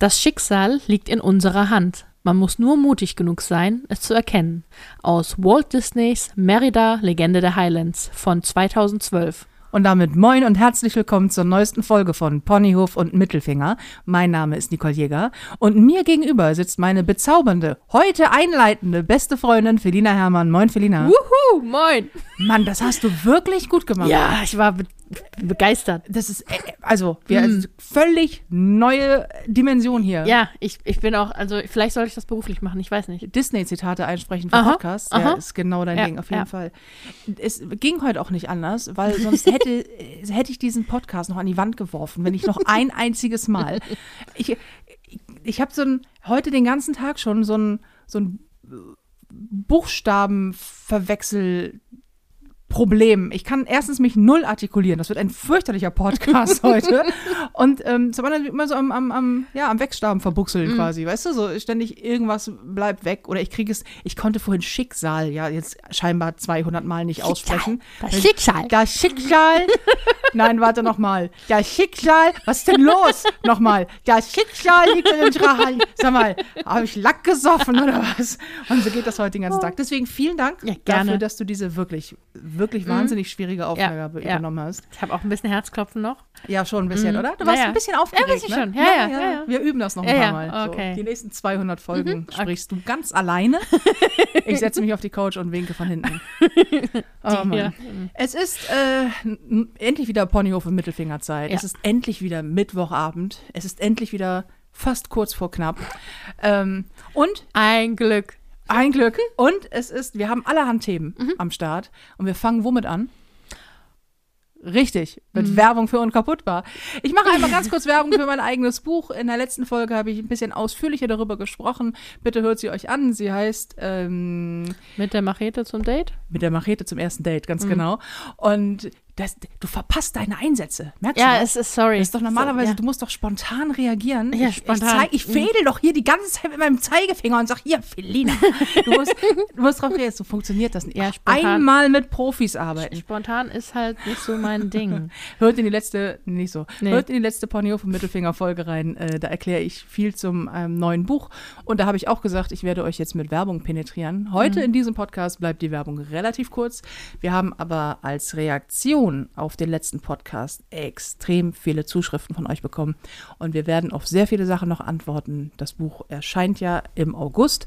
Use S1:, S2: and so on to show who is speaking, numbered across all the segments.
S1: Das Schicksal liegt in unserer Hand. Man muss nur mutig genug sein, es zu erkennen. Aus Walt Disneys Merida, Legende der Highlands von 2012.
S2: Und damit moin und herzlich willkommen zur neuesten Folge von Ponyhof und Mittelfinger. Mein Name ist Nicole Jäger und mir gegenüber sitzt meine bezaubernde, heute einleitende beste Freundin Felina Hermann. Moin Felina.
S1: Wuhu, moin.
S2: Mann, das hast du wirklich gut gemacht.
S1: Ja, ich war begeistert.
S2: Das ist, äh, also, wir, also völlig neue Dimension hier.
S1: Ja, ich, ich bin auch, also vielleicht sollte ich das beruflich machen, ich weiß nicht.
S2: Disney-Zitate einsprechen für
S1: Aha,
S2: Podcasts.
S1: aha.
S2: Ja, ist genau dein
S1: Ja,
S2: Ding, auf jeden
S1: ja.
S2: Fall. Es ging heute auch nicht anders, weil sonst hätte, hätte ich diesen Podcast noch an die Wand geworfen, wenn ich noch ein einziges Mal. Ich, ich, ich habe so ein, heute den ganzen Tag schon so ein, so ein Buchstabenverwechsel. Problem. Ich kann erstens mich null artikulieren. Das wird ein fürchterlicher Podcast heute. Und ähm, zum anderen immer so am, am, am, ja, am Wegstaben verbuchseln quasi. Weißt du, so ständig irgendwas bleibt weg. Oder ich kriege es, ich konnte vorhin Schicksal ja jetzt scheinbar 200 Mal nicht aussprechen.
S1: Das Schicksal.
S2: Das Schicksal. Nein, warte nochmal. Das Schicksal. Was ist denn los? Nochmal. Das Schicksal liegt in unserer Hand. Sag mal, habe ich Lack gesoffen oder was? Und so geht das heute den ganzen Tag. Deswegen vielen Dank
S1: Ja, gerne.
S2: dafür, dass du diese wirklich, wirklich wahnsinnig schwierige Aufgabe
S1: ja.
S2: übernommen hast.
S1: Ich habe auch ein bisschen Herzklopfen noch.
S2: Ja, schon ein bisschen, oder? Du
S1: Ja,
S2: warst
S1: ja.
S2: ein bisschen
S1: Ja,
S2: aufgeregt,
S1: ein bisschen
S2: ne?
S1: schon. Ja, ja, ja, ja.
S2: Wir üben das noch ein
S1: Ja,
S2: paar
S1: ja,
S2: Mal.
S1: okay.
S2: So, die nächsten 200 Folgen sprichst du ganz alleine. ich setze mich auf die Couch und winke von hinten. Oh, Mann.
S1: hier.
S2: Es ist äh, endlich wieder Ponyhof und Mittelfingerzeit.
S1: Ja.
S2: Es ist endlich wieder Mittwochabend. Es ist endlich wieder fast kurz vor knapp. Ähm, und
S1: Ein Glück.
S2: Ein Glück. Und es ist, wir haben allerhand Themen am Start. Und wir fangen womit an? Richtig, mit Werbung für Unkaputtbar. Ich mache einmal ganz kurz Werbung für mein eigenes Buch. In der letzten Folge habe ich ein bisschen ausführlicher darüber gesprochen. Bitte hört sie euch an. Sie heißt ähm,
S1: Mit der Machete zum Date?
S2: mit der Machete zum ersten Date, ganz genau. Und das, du verpasst deine Einsätze. Merkst
S1: Ja,
S2: du das?
S1: es ist sorry.
S2: Das ist doch normalerweise,
S1: So, ja.
S2: du musst doch spontan reagieren.
S1: Ja,
S2: ich,
S1: spontan.
S2: Ich, zeig, ich fädel doch hier die ganze Zeit mit meinem Zeigefinger und sag, hier, Felina, du musst, du musst drauf reagieren, so funktioniert das nicht.
S1: Ja, spontan.
S2: Einmal mit Profis arbeiten.
S1: Spontan ist halt nicht so mein Ding.
S2: Hört in die letzte, nicht so,
S1: Nee.
S2: hört in die letzte Ponyhof und Mittelfinger Folge rein. Äh, da erkläre ich viel zum ähm, neuen Buch. Und da habe ich auch gesagt, ich werde euch jetzt mit Werbung penetrieren. Heute in diesem Podcast bleibt die Werbung relativ kurz. Wir haben aber als Reaktion auf den letzten Podcast extrem viele Zuschriften von euch bekommen. Und wir werden auf sehr viele Sachen noch antworten. Das Buch erscheint ja im August.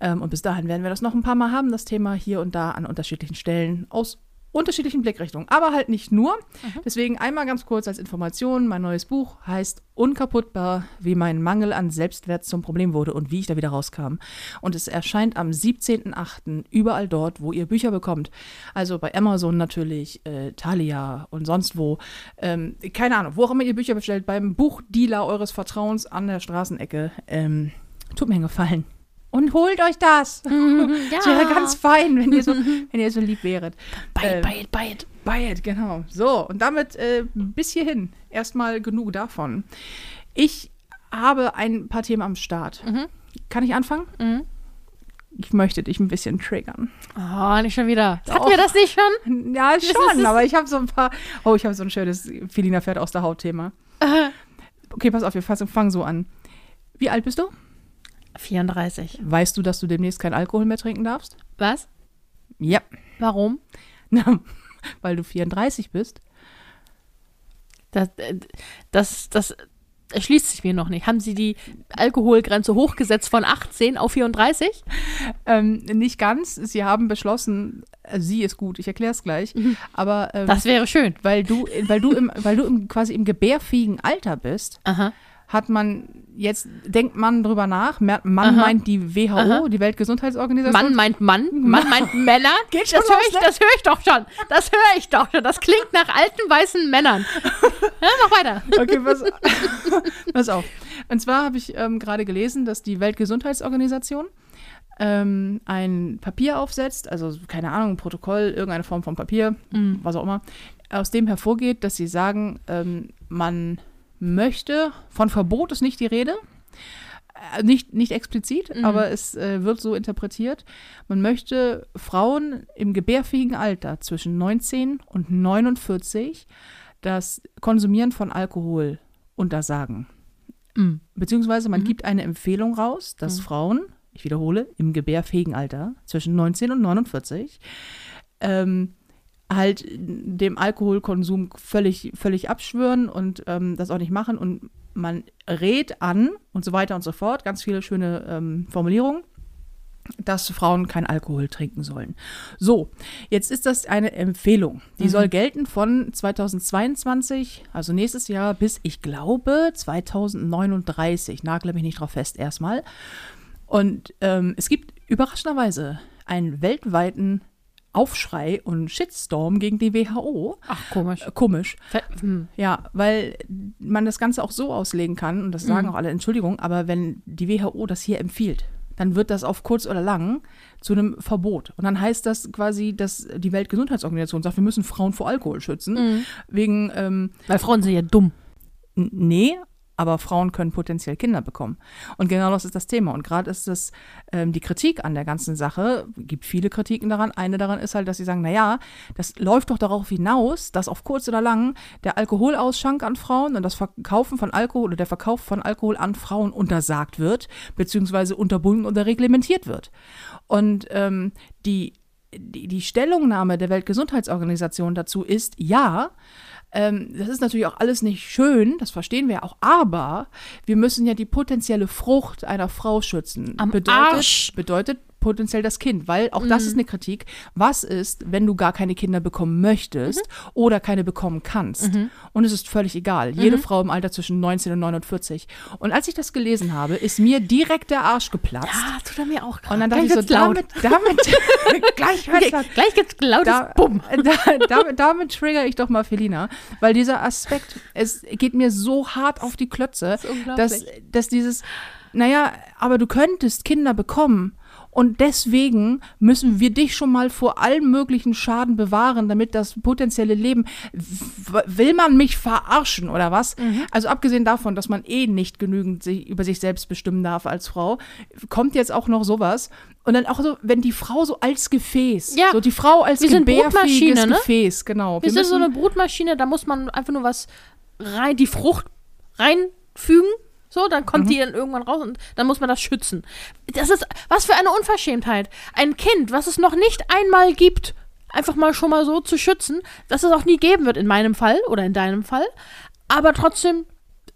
S2: Ähm, und bis dahin werden wir das noch ein paar Mal haben, das Thema hier und da an unterschiedlichen Stellen aus unterschiedlichen Blickrichtungen, aber halt nicht nur. Deswegen einmal ganz kurz als Information, mein neues Buch heißt Unkaputtbar, wie mein Mangel an Selbstwert zum Problem wurde und wie ich da wieder rauskam. Und es erscheint am 17.08. überall dort, wo ihr Bücher bekommt. Also bei Amazon natürlich, äh, Thalia und sonst wo. Ähm, keine Ahnung, wo auch immer ihr Bücher bestellt, beim Buchdealer eures Vertrauens an der Straßenecke. Ähm, tut mir einen Gefallen. Und holt euch das. Es wäre ganz fein, wenn ihr so, wenn ihr so lieb wäret.
S1: Buy
S2: Äh,
S1: it, buy it, buy it.
S2: Buy it, genau. So, und damit äh, bis hierhin erstmal genug davon. Ich habe ein paar Themen am Start. Kann ich anfangen?
S1: Mhm.
S2: Ich möchte dich ein bisschen triggern.
S1: Oh, nicht schon wieder.
S2: Doch.
S1: Hatten wir das nicht schon?
S2: Ja, schon, aber ich habe so ein paar. Oh, ich habe so ein schönes Felina Pferd aus der Haut-Thema. Okay, pass auf, wir fangen so an. Wie alt bist du?
S1: 34.
S2: Weißt du, dass du demnächst kein Alkohol mehr trinken darfst?
S1: Was?
S2: Ja.
S1: Warum?
S2: Na, weil du 34 bist.
S1: Das, äh, das, das erschließt sich mir noch nicht. Haben Sie die Alkoholgrenze hochgesetzt von 18 auf 34?
S2: Ähm, nicht ganz. Sie haben beschlossen, äh, sie ist gut, ich erkläre es gleich. Aber ähm,
S1: Das wäre schön.
S2: weil du, weil du im, weil du im, quasi im gebärfähigen Alter bist,
S1: Aha.
S2: Hat man jetzt denkt man drüber nach. Man
S1: Aha.
S2: meint die WHO,
S1: Aha.
S2: die Weltgesundheitsorganisation.
S1: Mann meint Mann, Mann meint Männer.
S2: Geht schon
S1: das höre ich,
S2: ne?
S1: das höre ich doch schon. Das höre ich doch schon. Das klingt nach alten weißen Männern. Ja, mach weiter.
S2: Okay, pass, pass auf. Und zwar habe ich ähm, gerade gelesen, dass die Weltgesundheitsorganisation ähm, ein Papier aufsetzt, also keine Ahnung, ein Protokoll, irgendeine Form von Papier, was auch immer, aus dem hervorgeht, dass sie sagen, ähm, man möchte, von Verbot ist nicht die Rede, äh, nicht, nicht explizit, aber es äh, wird so interpretiert, man möchte Frauen im gebärfähigen Alter zwischen 19 und 49 das Konsumieren von Alkohol untersagen.
S1: Mhm.
S2: beziehungsweise man gibt eine Empfehlung raus, dass Frauen, ich wiederhole, im gebärfähigen Alter zwischen 19 und 49 ähm, halt dem Alkoholkonsum völlig, völlig abschwören und ähm, das auch nicht machen und man rät an und so weiter und so fort, ganz viele schöne ähm, Formulierungen, dass Frauen kein Alkohol trinken sollen. So, jetzt ist das eine Empfehlung. Die soll gelten von 2022, also nächstes Jahr, bis ich glaube 2039. Nagle mich nicht drauf fest erstmal. Und ähm, es gibt überraschenderweise einen weltweiten Aufschrei und Shitstorm gegen die WHO.
S1: Ach, komisch.
S2: Äh, Komisch.
S1: Fe- hm.
S2: Ja, weil man das Ganze auch so auslegen kann, und das sagen auch alle, Entschuldigung, aber wenn die WHO das hier empfiehlt, dann wird das auf kurz oder lang zu einem Verbot. Und dann heißt das quasi, dass die Weltgesundheitsorganisation sagt, wir müssen Frauen vor Alkohol schützen. Wegen, ähm,
S1: Weil Frauen sind ja dumm.
S2: nee, aber Frauen können potenziell Kinder bekommen. Und genau das ist das Thema. Und gerade ist das ähm, die Kritik an der ganzen Sache, gibt viele Kritiken daran. Eine daran ist halt, dass sie sagen, naja, das läuft doch darauf hinaus, dass auf kurz oder lang der Alkoholausschank an Frauen und das Verkaufen von Alkohol oder der Verkauf von Alkohol an Frauen untersagt wird, beziehungsweise unterbunden oder reglementiert wird. Und ähm, die, die, die Stellungnahme der Weltgesundheitsorganisation dazu ist, ja, ähm, das ist natürlich auch alles nicht schön, das verstehen wir auch, aber wir müssen ja die potenzielle Frucht einer Frau schützen.
S1: Am
S2: bedeutet,
S1: Arsch.
S2: bedeutet potenziell das Kind, weil auch das ist eine Kritik. Was ist, wenn du gar keine Kinder bekommen möchtest oder keine bekommen kannst? Und es ist völlig egal. Jede Frau im Alter zwischen 19 und 49. Und als ich das gelesen habe, ist mir direkt der Arsch geplatzt.
S1: Ja, tut er mir auch gerade.
S2: Und dann dachte ich so,
S1: Gleich wird's laut.
S2: damit, damit, gleich.
S1: Gleich gibt's lautes
S2: Da,
S1: Bumm.
S2: da, damit, damit trigger ich doch mal Felina, weil dieser Aspekt, es geht mir so hart auf die Klötze,
S1: unglaublich.
S2: dass, dass dieses, naja, aber du könntest Kinder bekommen. Und deswegen müssen wir dich schon mal vor allem möglichen Schaden bewahren, damit das potenzielle Leben. Will man mich verarschen oder was?
S1: Mhm.
S2: Also abgesehen davon, dass man eh nicht genügend sich, über sich selbst bestimmen darf als Frau, kommt jetzt auch noch sowas. Und dann auch so, wenn die Frau so als Gefäß,
S1: Ja.
S2: so die Frau als
S1: Wir sind
S2: gebärfähiges
S1: Brutmaschine, ne?
S2: Gefäß, genau.
S1: Wir sind so eine Brutmaschine, da muss man einfach nur was rein, die Frucht reinfügen. So, dann kommt die dann irgendwann raus und dann muss man das schützen. Das ist, was für eine Unverschämtheit. Ein Kind, was es noch nicht einmal gibt, einfach mal schon mal so zu schützen, dass es auch nie geben wird in meinem Fall oder in deinem Fall. Aber trotzdem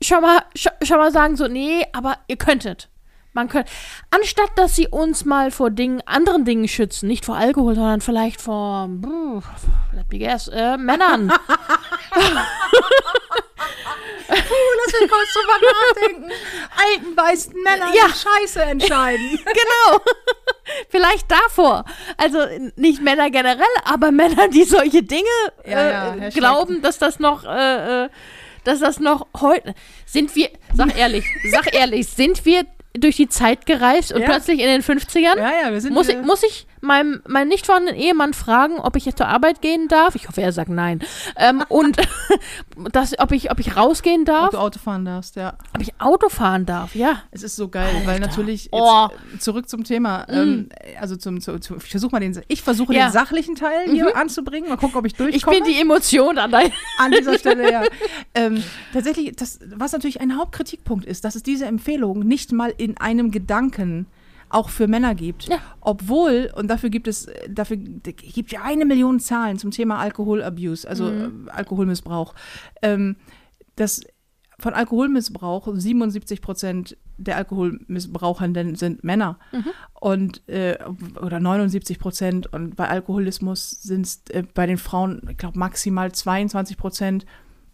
S1: schon mal, schon mal sagen so, nee, aber ihr könntet. Man könnte, anstatt dass sie uns mal vor Dingen, anderen Dingen schützen, nicht vor Alkohol, sondern vielleicht vor, let me guess, äh, Männern.
S2: Lass mich kurz drüber nachdenken. Alten weißen Männer,
S1: Ja.
S2: die Scheiße entscheiden.
S1: genau. Vielleicht davor. Also nicht Männer generell, aber Männer, die solche Dinge
S2: Ja,
S1: äh, glauben, dass das noch, äh, äh, dass das noch heute. Sind wir, sag ehrlich, sag ehrlich, sind wir durch die Zeit gereist und
S2: Ja.
S1: plötzlich in den 50ern?
S2: ja, ja, wir sind
S1: Muss ich, muss ich meinem, meinem nicht vorhandenen Ehemann fragen, ob ich jetzt zur Arbeit gehen darf? Ich hoffe, er sagt nein. Ähm, und das, ob, ich, ob ich rausgehen
S2: ob
S1: darf,
S2: du Auto fahren darfst, ja.
S1: ob ich Auto fahren darf, ja.
S2: Es ist so geil, weil natürlich jetzt,
S1: Oh.
S2: zurück zum Thema, ähm, also zum, zu, zu, ich versuche mal den, ich versuche
S1: Ja.
S2: den sachlichen Teil hier anzubringen, mal gucken, ob ich
S1: Ich
S2: durchkomme.
S1: bin die Emotion an
S2: an dieser Stelle, ja. Ähm, tatsächlich, das, was natürlich ein Hauptkritikpunkt ist, dass es diese Empfehlung nicht mal in einem Gedanken auch für Männer gibt.
S1: Ja.
S2: Obwohl, und dafür gibt es, dafür gibt ja eine Million Zahlen zum Thema Alkoholabuse, also
S1: Mhm.
S2: äh, Alkoholmissbrauch. Ähm, das von Alkoholmissbrauch 77 Prozent der Alkoholmissbrauchenden sind Männer und äh, oder 79 Prozent und bei Alkoholismus sind es äh, bei den Frauen, ich glaube maximal 22 Prozent.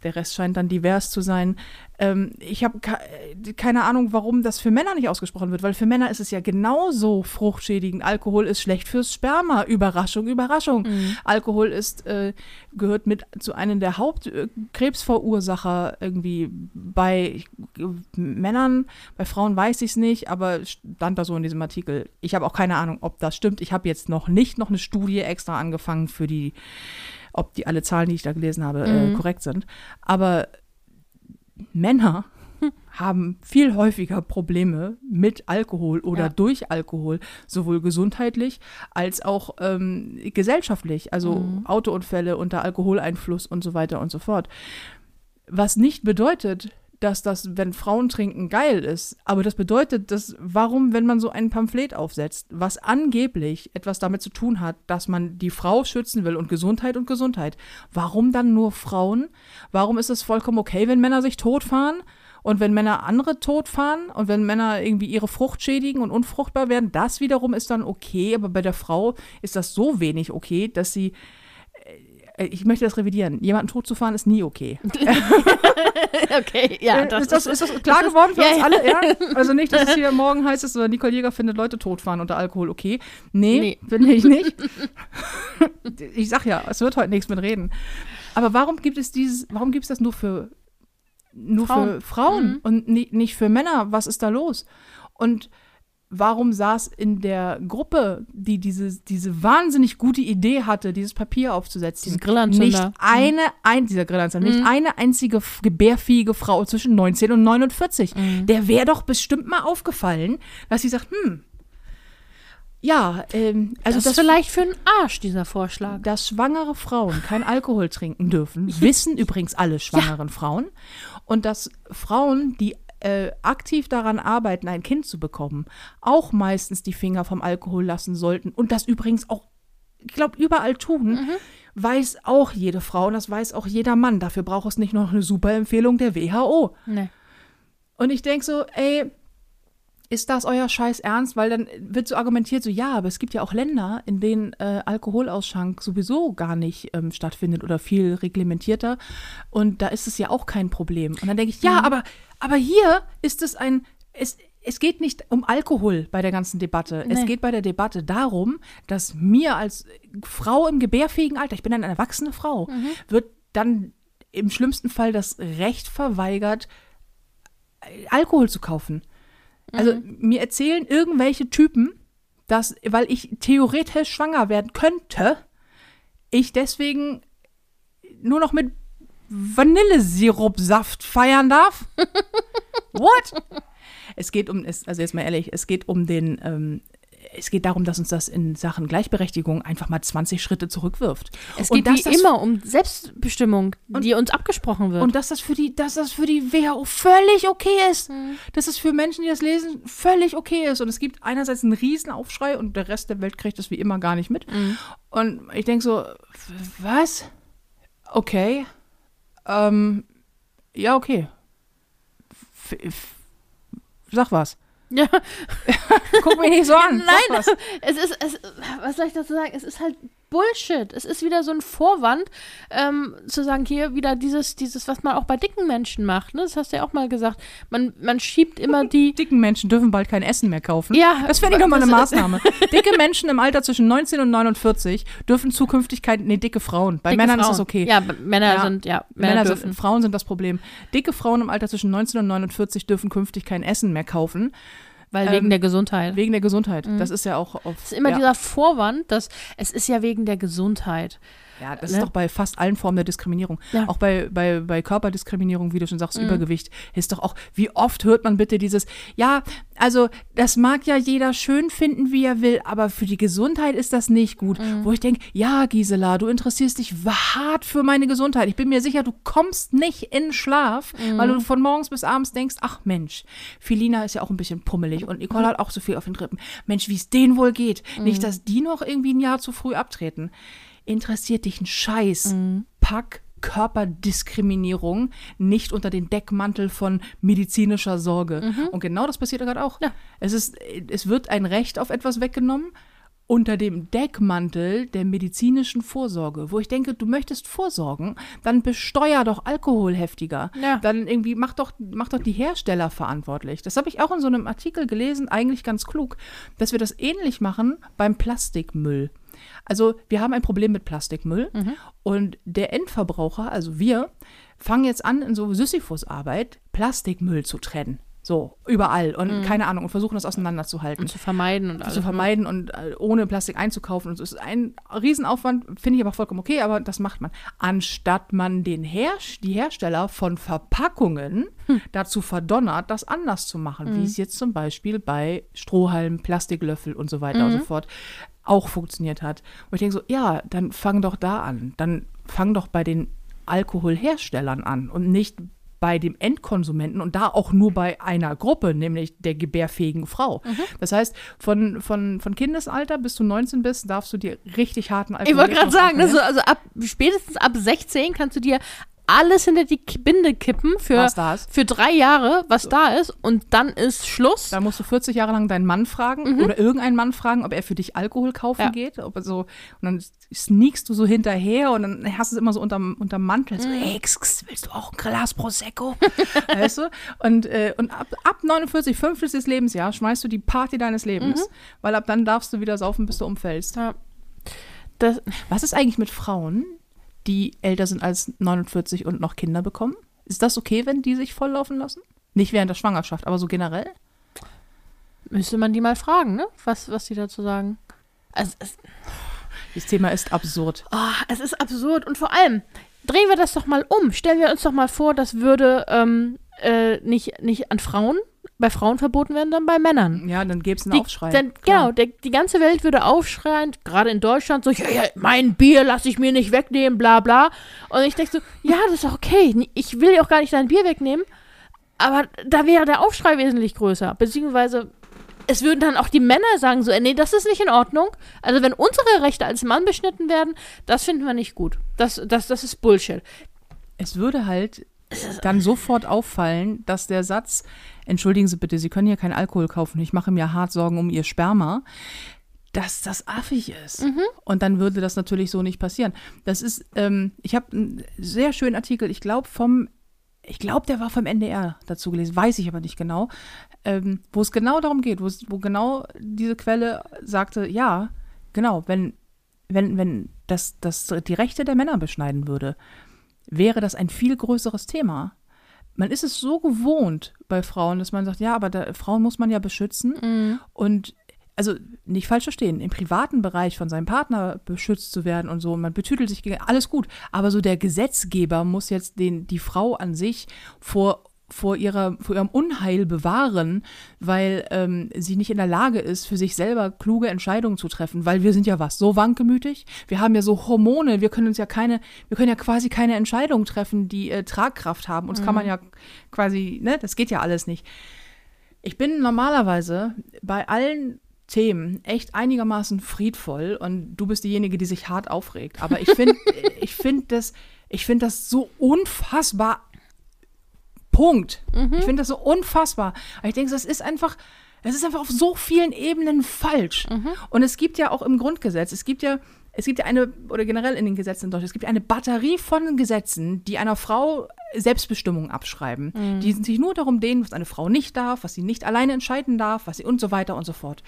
S2: Der Rest scheint dann divers zu sein. Ähm, ich habe ke keine Ahnung, warum das für Männer nicht ausgesprochen wird, weil für Männer ist es ja genauso fruchtschädigend. Alkohol ist schlecht fürs Sperma. Überraschung, Überraschung. Alkohol ist, äh, gehört mit zu einem der Hauptkrebsverursacher irgendwie bei äh, Männern. Bei Frauen weiß ich es nicht, aber stand da so in diesem Artikel. Ich habe auch keine Ahnung, ob das stimmt. Ich habe jetzt noch nicht noch eine Studie extra angefangen für die ob die alle Zahlen, die ich da gelesen habe, äh, korrekt sind. Aber Männer haben viel häufiger Probleme mit Alkohol oder
S1: Ja.
S2: durch Alkohol, sowohl gesundheitlich als auch ähm, gesellschaftlich, also Autounfälle unter Alkoholeinfluss und so weiter und so fort. Was nicht bedeutet, dass das, wenn Frauen trinken, geil ist. Aber das bedeutet, dass, warum, wenn man so ein Pamphlet aufsetzt, was angeblich etwas damit zu tun hat, dass man die Frau schützen will und Gesundheit und Gesundheit, warum dann nur Frauen? Warum ist es vollkommen okay, wenn Männer sich totfahren? Und wenn Männer andere totfahren und wenn Männer irgendwie ihre Frucht schädigen und unfruchtbar werden, das wiederum ist dann okay, aber bei der Frau ist das so wenig okay, dass sie ich möchte das revidieren. Jemanden tot zu fahren ist nie okay.
S1: okay, ja.
S2: Äh,
S1: Das
S2: ist, das, ist das klar geworden für
S1: ja,
S2: uns alle? Ja? Also nicht, dass es hier morgen heißt, es, Nicole Jäger findet Leute totfahren unter Alkohol. Okay. Nee,
S1: Nee.
S2: finde ich nicht. ich sag ja, es wird heute nichts mit reden. Aber warum gibt es dieses, warum gibt es das nur für nur
S1: Frauen.
S2: für Frauen
S1: Mhm.
S2: und ni nicht für Männer? Was ist da los? Und warum saß in der Gruppe, die diese, diese wahnsinnig gute Idee hatte, dieses Papier aufzusetzen,
S1: Diesen Grillanzünder.
S2: nicht eine, ein, dieser Grillanzünder, nicht eine einzige gebärfähige Frau zwischen 19 und 49. Der wäre doch bestimmt mal aufgefallen, dass sie sagt, hm, ja, ähm, also
S1: das
S2: das,
S1: ist vielleicht für einen Arsch, dieser Vorschlag.
S2: dass schwangere Frauen kein Alkohol trinken dürfen, wissen übrigens alle schwangeren Frauen. Und dass Frauen, die äh, aktiv daran arbeiten, ein Kind zu bekommen, auch meistens die Finger vom Alkohol lassen sollten. Und das übrigens auch, ich glaube, überall tun, weiß auch jede Frau und das weiß auch jeder Mann. Dafür braucht es nicht noch eine super Empfehlung der WHO.
S1: Nee.
S2: Und ich denke so, ey, ist das euer Scheiß Ernst? Weil dann wird so argumentiert, so ja, aber es gibt ja auch Länder, in denen äh, Alkoholausschank sowieso gar nicht ähm, stattfindet oder viel reglementierter. Und da ist es ja auch kein Problem. Und dann denke ich, ja, aber, aber hier ist es ein, es, es geht nicht um Alkohol bei der ganzen Debatte. Es
S1: Nee.
S2: geht bei der Debatte darum, dass mir als Frau im gebärfähigen Alter, ich bin eine erwachsene Frau, wird dann im schlimmsten Fall das Recht verweigert, Alkohol zu kaufen. Also mir erzählen irgendwelche Typen, dass, weil ich theoretisch schwanger werden könnte, ich deswegen nur noch mit Vanillesirupsaft feiern darf. What? Es geht um, also jetzt mal ehrlich, es geht um den, ähm, es geht darum, dass uns das in Sachen Gleichberechtigung einfach mal 20 Schritte zurückwirft.
S1: Es
S2: Und
S1: geht
S2: dass
S1: wie immer um Selbstbestimmung, die uns abgesprochen wird.
S2: Und dass das für die, dass das für die WHO völlig okay ist. Dass es für Menschen, die das lesen, völlig okay ist. Und es gibt einerseits einen Riesenaufschrei und der Rest der Welt kriegt das wie immer gar nicht mit. Und ich denke so, was? Okay. Ähm, ja, okay. F sag was.
S1: Ja,
S2: Guck mich nicht so an.
S1: Nein, es ist, es, was soll ich dazu sagen? Es ist halt Bullshit. Es ist wieder so ein Vorwand, ähm, zu sagen, hier wieder dieses, dieses, was man auch bei dicken Menschen macht. Ne? Das hast du ja auch mal gesagt. Man, man schiebt immer die.
S2: Dicken Menschen dürfen bald kein Essen mehr kaufen.
S1: Ja,
S2: das finde ich doch mal eine Maßnahme. Dicke Menschen im Alter zwischen 19 und 49 dürfen zukünftig kein, nee, dicke Frauen. Bei
S1: dicke
S2: Männern ist
S1: Frauen.
S2: das okay.
S1: Ja, Männer
S2: Ja.
S1: sind, ja, Männer,
S2: Männer
S1: dürfen.
S2: sind, Frauen sind das Problem. Dicke Frauen im Alter zwischen 19 und 49 dürfen künftig kein Essen mehr kaufen,
S1: weil
S2: ähm,
S1: wegen der Gesundheit.
S2: wegen der Gesundheit. Das ist ja auch auf.
S1: Es ist immer
S2: ja,
S1: dieser Vorwand, dass es ist ja wegen der Gesundheit.
S2: Ja, das
S1: ne?
S2: ist doch bei fast allen Formen der Diskriminierung.
S1: Ja.
S2: Auch bei, bei, bei Körperdiskriminierung, wie du schon sagst,
S1: Mhm.
S2: Übergewicht, ist doch auch, wie oft hört man bitte dieses, ja, also das mag ja jeder schön finden, wie er will, aber für die Gesundheit ist das nicht gut.
S1: Mhm.
S2: Wo ich denke, ja, Gisela, du interessierst dich hart für meine Gesundheit. Ich bin mir sicher, du kommst nicht in Schlaf,
S1: Mhm.
S2: weil du von morgens bis abends denkst, ach Mensch, Filina ist ja auch ein bisschen pummelig und Nicole hat auch so viel auf den Rippen. Mensch, wie es denen wohl geht.
S1: Mhm.
S2: Nicht, dass die noch irgendwie ein Jahr zu früh abtreten interessiert dich ein Scheiß.
S1: Mhm.
S2: Pack Körperdiskriminierung nicht unter den Deckmantel von medizinischer Sorge. Und genau das passiert ja gerade auch.
S1: Mhm. Ja.
S2: Es, ist, es wird ein Recht auf etwas weggenommen unter dem Deckmantel der medizinischen Vorsorge, wo ich denke, du möchtest vorsorgen, dann besteuer doch Alkohol heftiger.
S1: Ja.
S2: Dann irgendwie mach doch, mach doch die Hersteller verantwortlich. Das habe ich auch in so einem Artikel gelesen, eigentlich ganz klug, dass wir das ähnlich machen beim Plastikmüll. Also wir haben ein Problem mit Plastikmüll und der Endverbraucher, also wir, fangen jetzt an, in so Sisyphus-Arbeit Plastikmüll zu trennen. So, überall und keine Ahnung und versuchen das auseinanderzuhalten
S1: Und zu vermeiden und alles.
S2: zu vermeiden und äh, ohne Plastik einzukaufen. Und so ist ein Riesenaufwand, finde ich aber vollkommen okay, aber das macht man. Anstatt man den Herst die Hersteller von Verpackungen dazu verdonnert, das anders zu machen, wie es jetzt zum Beispiel bei Strohhalmen, Plastiklöffel und so weiter und so fort auch funktioniert hat. Und ich denke so, ja, dann fang doch da an. Dann fang doch bei den Alkoholherstellern an und nicht bei dem Endkonsumenten und da auch nur bei einer Gruppe, nämlich der gebärfähigen Frau.
S1: Mhm.
S2: Das heißt, von, von, von Kindesalter bis du 19 bist, darfst du dir richtig harten
S1: Ich wollte gerade sagen, also, also ab, spätestens ab 16 kannst du dir alles hinter die Binde kippen für, für drei Jahre, was da ist, und dann ist Schluss.
S2: Da musst du 40 Jahre lang deinen Mann fragen oder irgendeinen Mann fragen, ob er für dich Alkohol kaufen
S1: Mhm. Ja.
S2: geht. Ob er so, und dann sneakst du so hinterher und dann hast du es immer so unterm, unterm Mantel. So,
S1: Mhm.
S2: hey, willst du auch ein Glas Prosecco? weißt du? Und, äh, und ab, ab 49, 50. Lebensjahr schmeißt du die Party deines Lebens,
S1: Mhm.
S2: weil ab dann darfst du wieder saufen, bis du umfällst.
S1: Ja. Das,
S2: Was ist eigentlich mit Frauen, die älter sind als 49 und noch Kinder bekommen? Ist das okay, wenn die sich volllaufen lassen? Nicht während der Schwangerschaft, aber so generell?
S1: müsste man die mal fragen, ne? Was, was die dazu sagen. Also, es,
S2: Das Thema ist absurd.
S1: oh, es ist absurd. Und vor allem, drehen wir das doch mal um. Stellen wir uns doch mal vor, das würde ähm, äh, nicht, nicht an Frauen, bei Frauen verboten werden, sondern bei Männern.
S2: Ja, dann gäbe es einen
S1: Die,
S2: Aufschrei.
S1: Dann, genau, der, die ganze Welt würde aufschreien, gerade in Deutschland, so, ja, ja, mein Bier lasse ich mir nicht wegnehmen, bla bla. Und ich denke so, ja, das ist okay. Ich will dir auch gar nicht dein Bier wegnehmen. Aber da wäre der Aufschrei wesentlich größer. Beziehungsweise, es würden dann auch die Männer sagen, so, nee, das ist nicht in Ordnung. Also, wenn unsere Rechte als Mann beschnitten werden, das finden wir nicht gut. Das, das, das ist Bullshit.
S2: Es würde halt dann sofort auffallen, dass der Satz, entschuldigen Sie bitte, Sie können hier keinen Alkohol kaufen, ich mache mir hart Sorgen um Ihr Sperma, dass das affig ist. Und dann würde das natürlich so nicht passieren. Das ist, ähm, ich habe einen sehr schönen Artikel, ich glaube vom, ich glaube, der war vom NDR dazu gelesen, weiß ich aber nicht genau, ähm, wo es genau darum geht, wo genau diese Quelle sagte, ja, genau, wenn, wenn, wenn das, das die Rechte der Männer beschneiden würde, wäre das ein viel größeres Thema. Man ist es so gewohnt bei Frauen, dass man sagt, ja, aber da, Frauen muss man ja beschützen. Und also nicht falsch verstehen, im privaten Bereich von seinem Partner beschützt zu werden und so, und man betütelt sich gegen alles gut. Aber so der Gesetzgeber muss jetzt den, die Frau an sich vor vor, ihrer, vor ihrem Unheil bewahren, weil ähm, sie nicht in der Lage ist, für sich selber kluge Entscheidungen zu treffen, weil wir sind ja was, so wankelmütig, wir haben ja so Hormone, wir können uns ja keine, wir können ja quasi keine Entscheidungen treffen, die äh, Tragkraft haben. Uns kann man ja quasi, ne, das geht ja alles nicht. Ich bin normalerweise bei allen Themen echt einigermaßen friedvoll und du bist diejenige, die sich hart aufregt. Aber ich finde, ich finde das, ich finde das so unfassbar. Punkt. Ich finde das so unfassbar. Aber ich denke, das ist einfach, es ist einfach auf so vielen Ebenen falsch. Und es gibt ja auch im Grundgesetz, es gibt ja, es gibt ja eine, oder generell in den Gesetzen in Deutschland, es gibt eine Batterie von Gesetzen, die einer Frau Selbstbestimmung abschreiben. Die sich nur darum dehnen, was eine Frau nicht darf, was sie nicht alleine entscheiden darf, was sie und so weiter und so fort.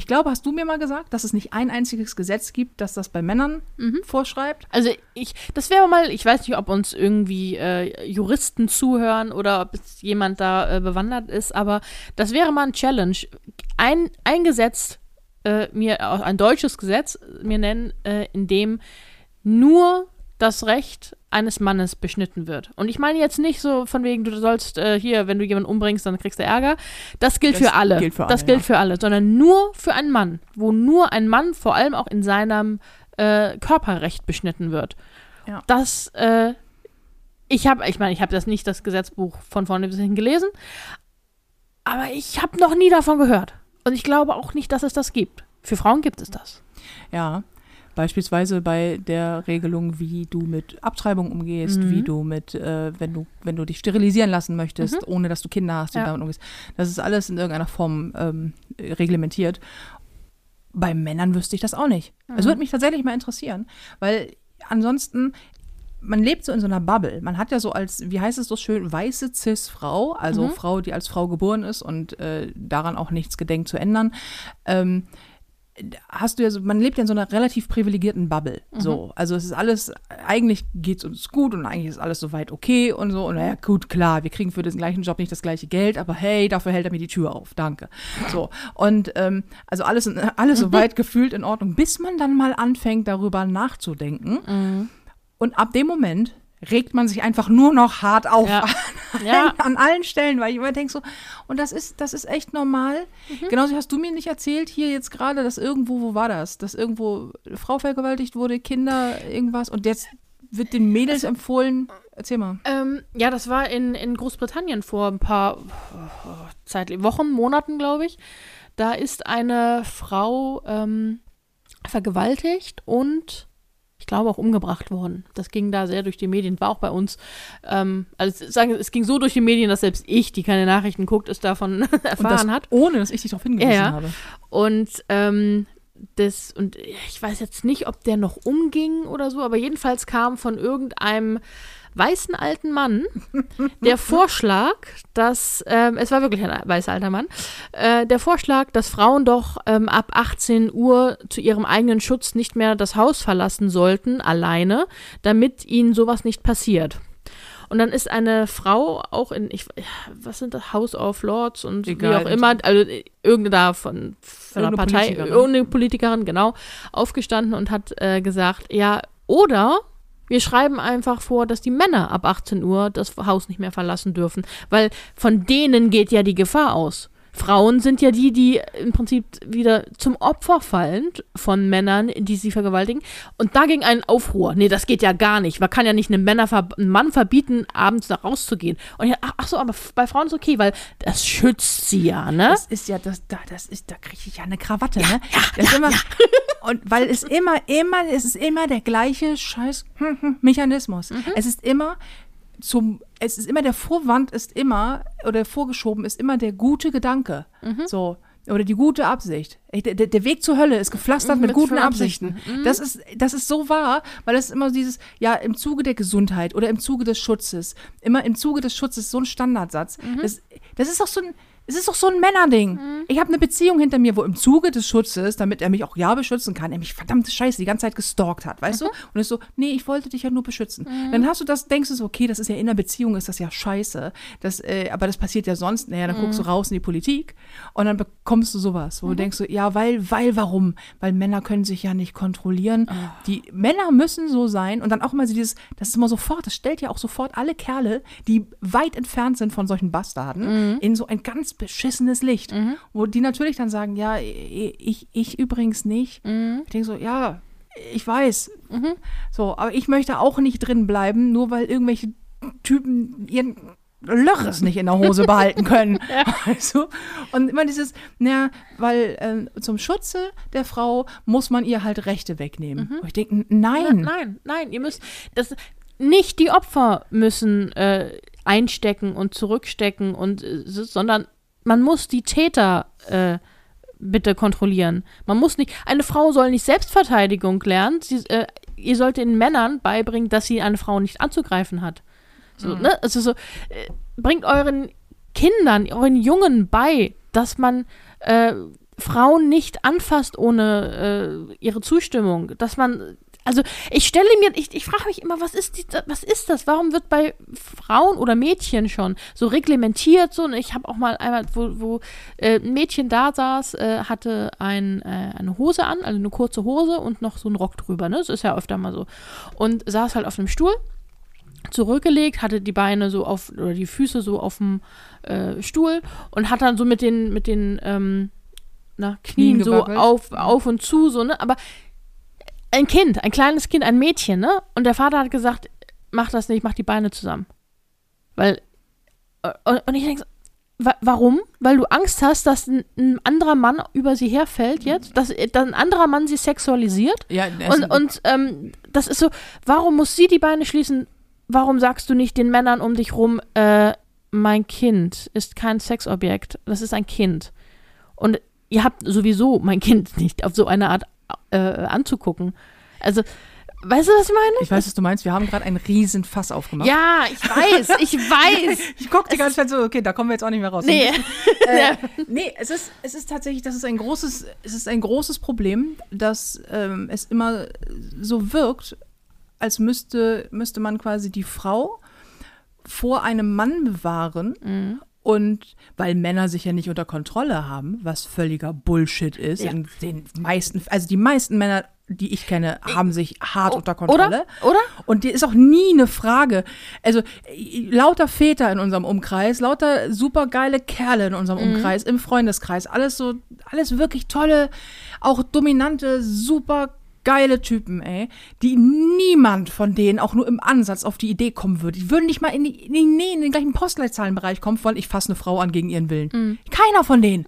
S2: Ich glaube, hast du mir mal gesagt, dass es nicht ein einziges Gesetz gibt, das das bei Männern vorschreibt?
S1: Also ich, das wäre mal, ich weiß nicht, ob uns irgendwie äh, Juristen zuhören oder ob es jemand da äh, bewandert ist, aber das wäre mal ein Challenge. Ein, ein Gesetz, äh, mir, auch ein deutsches Gesetz, mir nennen, äh, in dem nur das Recht eines Mannes beschnitten wird. Und ich meine jetzt nicht so von wegen, du sollst äh, hier, wenn du jemanden umbringst, dann kriegst du Ärger. Das gilt
S2: Das
S1: für alle.
S2: gilt für
S1: das
S2: alle,
S1: gilt
S2: ja.
S1: für alle, sondern nur für einen Mann, wo nur ein Mann vor allem auch in seinem äh, Körperrecht beschnitten wird.
S2: Ja.
S1: Das, äh, ich habe, ich meine, ich habe das nicht das Gesetzbuch von vorne bis hinten gelesen, aber ich habe noch nie davon gehört. Und ich glaube auch nicht, dass es das gibt. Für Frauen gibt es das.
S2: Ja, beispielsweise bei der Regelung, wie du mit Abtreibung umgehst,
S1: Mhm.
S2: wie du mit, äh, wenn du, wenn du dich sterilisieren lassen möchtest, ohne dass du Kinder hast,
S1: Ja.
S2: damit umgehst. Das ist alles in irgendeiner Form ähm, reglementiert. Bei Männern wüsste ich das auch nicht. Es würde mich tatsächlich mal interessieren, weil ansonsten man lebt so in so einer Bubble. Man hat ja so als, wie heißt es so schön, weiße Cis-Frau, also Frau, die als Frau geboren ist und äh, daran auch nichts gedenkt zu ändern. Ähm, hast du ja so, man lebt ja in so einer relativ privilegierten Bubble. So, also es ist alles, eigentlich geht es uns gut und eigentlich ist alles soweit okay und so. Und naja, gut, klar, wir kriegen für den gleichen Job nicht das gleiche Geld, aber hey, dafür hält er mir die Tür auf. Danke. So. Und ähm, also alles, alles soweit gefühlt in Ordnung, bis man dann mal anfängt, darüber nachzudenken. Und ab dem Moment regt man sich einfach nur noch hart auf
S1: Ja.
S2: an,
S1: Ja.
S2: an allen Stellen, weil ich immer denke so, und das ist, das ist echt normal.
S1: Mhm.
S2: Genauso hast du mir nicht erzählt, hier jetzt gerade, dass irgendwo, wo war das? Dass irgendwo eine Frau vergewaltigt wurde, Kinder, irgendwas und jetzt wird den Mädels empfohlen. Erzähl mal.
S1: Ähm, ja, das war in, in Großbritannien vor ein paar Zeit, Wochen, Monaten, glaube ich. Da ist eine Frau ähm, vergewaltigt und ich glaube auch umgebracht worden. Das ging da sehr durch die Medien, war auch bei uns. Ähm, also sagen, es ging so durch die Medien, dass selbst ich, die keine Nachrichten guckt, es davon erfahren
S2: das,
S1: hat.
S2: Ohne dass ich dich darauf hingewiesen
S1: Ja, ja.
S2: habe.
S1: Und ähm, das, und ich weiß jetzt nicht, ob der noch umging oder so, aber jedenfalls kam von irgendeinem weißen alten Mann der Vorschlag, dass, ähm, es war wirklich ein weißer alter Mann, äh, der Vorschlag, dass Frauen doch ähm, ab 18 Uhr zu ihrem eigenen Schutz nicht mehr das Haus verlassen sollten, alleine, damit ihnen sowas nicht passiert. Und dann ist eine Frau auch in, ich, was sind das, House of Lords und
S2: Egal.
S1: wie auch immer, also äh, irgendeine da von, von einer Partei,
S2: Politikerin.
S1: irgendeine Politikerin, genau, aufgestanden und hat äh, gesagt, ja, oder wir schreiben einfach vor, dass die Männer ab 18 Uhr das Haus nicht mehr verlassen dürfen, weil von denen geht ja die Gefahr aus. Frauen sind ja die, die im Prinzip wieder zum Opfer fallen von Männern, die sie vergewaltigen. Und da ging ein Aufruhr. Nee, das geht ja gar nicht. Man kann ja nicht einem, Männer einem Mann verbieten, abends da rauszugehen. Und ich, ach, ach so, aber bei Frauen ist okay, weil das schützt sie ja, ne?
S2: Das ist ja, das, da, das ist, da kriege ich ja eine Krawatte, ne? das ist immer, Und weil es immer, immer, es ist immer der gleiche scheiß Mechanismus. Es ist immer zum, es ist immer der Vorwand ist immer, oder vorgeschoben ist immer der gute Gedanke. So. Oder die gute Absicht. Der, der Weg zur Hölle ist gepflastert
S1: Mhm,
S2: mit,
S1: mit
S2: guten Absichten. Das, ist, das ist so wahr, weil es immer dieses, ja, im Zuge der Gesundheit oder im Zuge des Schutzes, immer im Zuge des Schutzes, so ein Standardsatz. Das, das ist doch so ein, es ist doch so ein Männerding. Ich habe eine Beziehung hinter mir, wo im Zuge des Schutzes, damit er mich auch ja beschützen kann, er mich verdammte Scheiße die ganze Zeit gestalkt hat, weißt du? Und ist so, nee, ich wollte dich ja nur beschützen. Dann hast du das, denkst du so, okay, das ist ja in einer Beziehung, ist das ja scheiße. Das, äh, aber das passiert ja sonst, naja, dann guckst du raus in die Politik und dann bekommst du sowas, wo du denkst so, ja, weil, weil, warum? Weil Männer können sich ja nicht kontrollieren. Die Männer müssen so sein und dann auch immer so dieses, das ist immer sofort, das stellt ja auch sofort alle Kerle, die weit entfernt sind von solchen Bastarden, in so ein ganz beschissenes Licht. Wo die natürlich dann sagen, ja, ich, ich übrigens nicht. Ich denke so, ja, ich weiß. So, aber ich möchte auch nicht drin bleiben, nur weil irgendwelche Typen ihren Lörres nicht in der Hose behalten können. Also, und immer dieses, naja, weil ähm, zum Schutze der Frau muss man ihr halt Rechte wegnehmen. Und ich denke, nein.
S1: Nein, nein, ihr müsst das nicht die Opfer müssen äh, einstecken und zurückstecken und äh, so- sondern man muss die Täter äh, bitte kontrollieren. Man muss nicht eine Frau soll nicht Selbstverteidigung lernen. Sie, äh, ihr sollt den Männern beibringen, dass sie eine Frau nicht anzugreifen hat. So, ne? Also so äh, bringt euren Kindern, euren Jungen bei, dass man äh, Frauen nicht anfasst ohne äh, ihre Zustimmung, dass man also ich stelle mir, ich, ich frage mich immer, was ist, die, was ist das? Warum wird bei Frauen oder Mädchen schon so reglementiert? So, und ich habe auch mal einmal, wo, wo äh, ein Mädchen da saß, äh, hatte ein, äh, eine Hose an, also eine kurze Hose und noch so einen Rock drüber. Ne? Das ist ja öfter mal so. Und saß halt auf einem Stuhl zurückgelegt, hatte die Beine so auf, oder die Füße so auf dem äh, Stuhl und hat dann so mit den, mit den ähm, na, Knien,
S2: Knien
S1: so auf, auf und zu, so, ne? Aber ein Kind, ein kleines Kind, ein Mädchen, ne? Und der Vater hat gesagt, mach das nicht, mach die Beine zusammen. Weil, äh, und, ich denke, wa warum? Weil du Angst hast, dass ein, ein anderer Mann über sie herfällt jetzt, dass, äh, dass ein anderer Mann sie sexualisiert.
S2: Ja,
S1: Und, und ähm, das ist so, warum muss sie die Beine schließen? Warum sagst du nicht den Männern um dich rum, äh, mein Kind ist kein Sexobjekt, das ist ein Kind. Und ihr habt sowieso mein Kind nicht auf so eine Art äh, anzugucken. Also, weißt du, was ich meine?
S2: ich weiß, was du meinst. Wir haben gerade einen riesen Fass aufgemacht.
S1: Ja, ich weiß, ich weiß.
S2: Ich gucke die ganze Zeit so, okay, da kommen wir jetzt auch nicht mehr raus.
S1: Nee.
S2: Äh, nee, es ist, es ist tatsächlich, das ist ein großes, es ist ein großes Problem, dass ähm, es immer so wirkt, als müsste, müsste man quasi die Frau vor einem Mann bewahren.
S1: Mhm.
S2: Und weil Männer sich ja nicht unter Kontrolle haben, was völliger Bullshit ist,
S1: Ja.
S2: in den meisten, also die meisten Männer, die ich kenne, haben sich hart
S1: O-
S2: unter Kontrolle.
S1: Oder? Oder?
S2: Und die ist auch nie eine Frage. Also lauter Väter in unserem Umkreis, lauter supergeile Kerle in unserem Umkreis, im Freundeskreis, alles so, alles wirklich tolle, auch dominante, super geile Typen, ey, die niemand von denen auch nur im Ansatz auf die Idee kommen würde. Die würden nicht mal in, die, in, die, in den gleichen Postleitzahlenbereich kommen, weil ich fasse eine Frau an gegen ihren Willen.
S1: Mhm.
S2: Keiner von denen.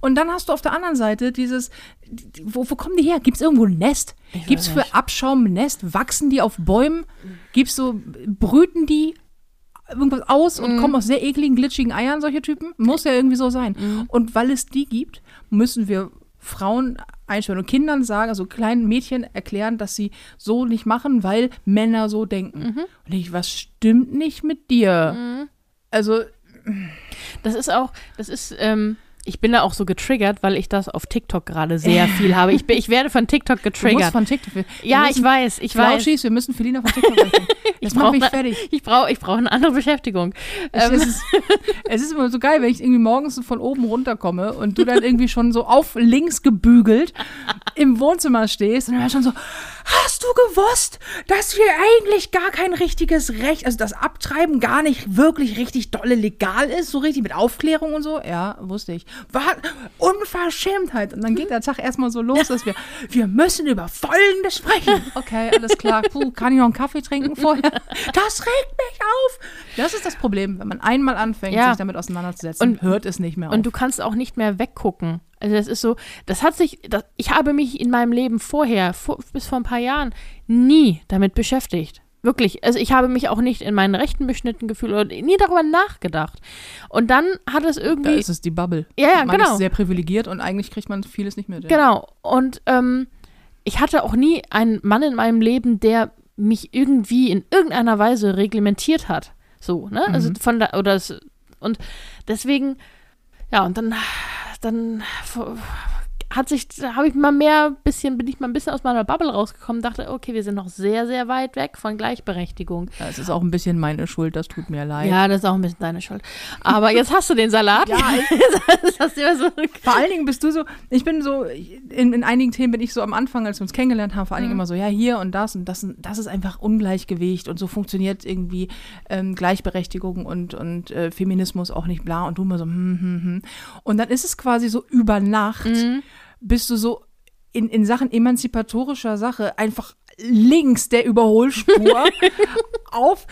S2: Und dann hast du auf der anderen Seite dieses, die- wo, wo kommen die her? Gibt es irgendwo ein Nest? Gibt es für. Abschaum ein Nest? Wachsen die auf Bäumen? Gibt's so, brüten die irgendwas aus
S1: Mhm.
S2: und kommen aus sehr ekligen, glitschigen Eiern, solche Typen? Muss ja irgendwie so sein.
S1: Mhm.
S2: Und weil es die gibt, müssen wir Frauen einstellen und Kindern sagen, also kleinen Mädchen erklären, dass sie so nicht machen, weil Männer so denken.
S1: Mhm.
S2: Und ich, was stimmt nicht mit dir? Also,
S1: Das ist auch, das ist, ähm, ich bin da auch so getriggert, weil ich das auf TikTok gerade sehr viel habe. Ich, bin, ich werde von TikTok
S2: du musst
S1: getriggert.
S2: von TikTok. Wir
S1: ja, ich weiß, ich weiß.
S2: Flauschis, wir müssen Felina von TikTok wegbringen. Das
S1: Ich
S2: macht mich fertig.
S1: Ich brauche ich brauch eine andere Beschäftigung.
S2: Es,
S1: Ähm,
S2: ist, es ist immer so geil, wenn ich irgendwie morgens von oben runterkomme und du dann irgendwie schon so auf links gebügelt im Wohnzimmer stehst und dann schon so, hast du gewusst, dass hier eigentlich gar kein richtiges Recht, also das Abtreiben gar nicht wirklich richtig dolle legal ist, so richtig mit Aufklärung und so? Ja, wusste ich. War Unverschämtheit. Und dann geht der Tag erstmal so los, dass wir, wir müssen über Folgendes sprechen. Okay, alles klar. Puh, kann ich noch einen Kaffee trinken vorher? Das regt mich auf. Das ist das Problem, wenn man einmal anfängt,
S1: Ja.
S2: sich damit auseinanderzusetzen,
S1: Und-
S2: hört es nicht mehr auf.
S1: Und du kannst auch nicht mehr weggucken. Also das ist so, das hat sich, das, ich habe mich in meinem Leben vorher, vor, bis vor ein paar Jahren, nie damit beschäftigt. Wirklich. Also ich habe mich auch nicht in meinen Rechten beschnitten gefühlt oder nie darüber nachgedacht. Und dann hat es
S2: da
S1: irgendwie.
S2: ist es die Bubble.
S1: Ja, ja,
S2: man
S1: genau.
S2: ist sehr privilegiert und eigentlich kriegt man vieles nicht mit. Ja.
S1: Genau. Und ähm, ich hatte auch nie einen Mann in meinem Leben, der mich irgendwie in irgendeiner Weise reglementiert hat. So, ne? Also
S2: Mhm.
S1: von da, oder es, und deswegen, ja, und dann, dann hat sich, habe ich mal mehr bisschen, bin ich mal ein bisschen aus meiner Bubble rausgekommen, dachte, okay, wir sind noch sehr, sehr weit weg von Gleichberechtigung.
S2: Ja, Es ist auch ein bisschen meine Schuld, das tut mir leid.
S1: Ja, das ist auch ein bisschen deine Schuld. Aber jetzt hast du den Salat.
S2: Ja,
S1: so
S2: Vor allen Dingen bist du so, ich bin so, in, in einigen Themen bin ich so am Anfang, als wir uns kennengelernt haben, vor allen Dingen immer so, ja, hier und das und das, das ist einfach Ungleichgewicht und so funktioniert irgendwie ähm, Gleichberechtigung und, und äh, Feminismus auch nicht bla und du immer so, hm, hm, hm. Und dann ist es quasi so über Nacht, bist du so in, in Sachen emanzipatorischer Sache einfach links der Überholspur auf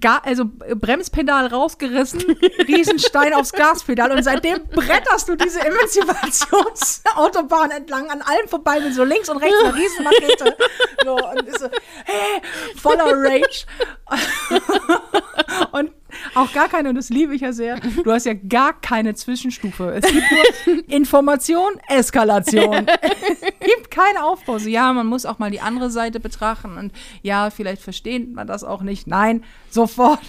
S2: Ga also Bremspedal rausgerissen, Riesenstein aufs Gaspedal und seitdem bretterst du diese Emanzipationsautobahn entlang an allem vorbei mit so links und rechts einer Riesenmakete. So, und ist so, hey, voller Rage. und auch gar keine, und das liebe ich ja sehr, du hast ja gar keine Zwischenstufe. Es gibt nur Information, Eskalation. Es gibt keine Aufpause. Ja, man muss auch mal die andere Seite betrachten und ja, vielleicht versteht man das auch nicht. Nein, sofort.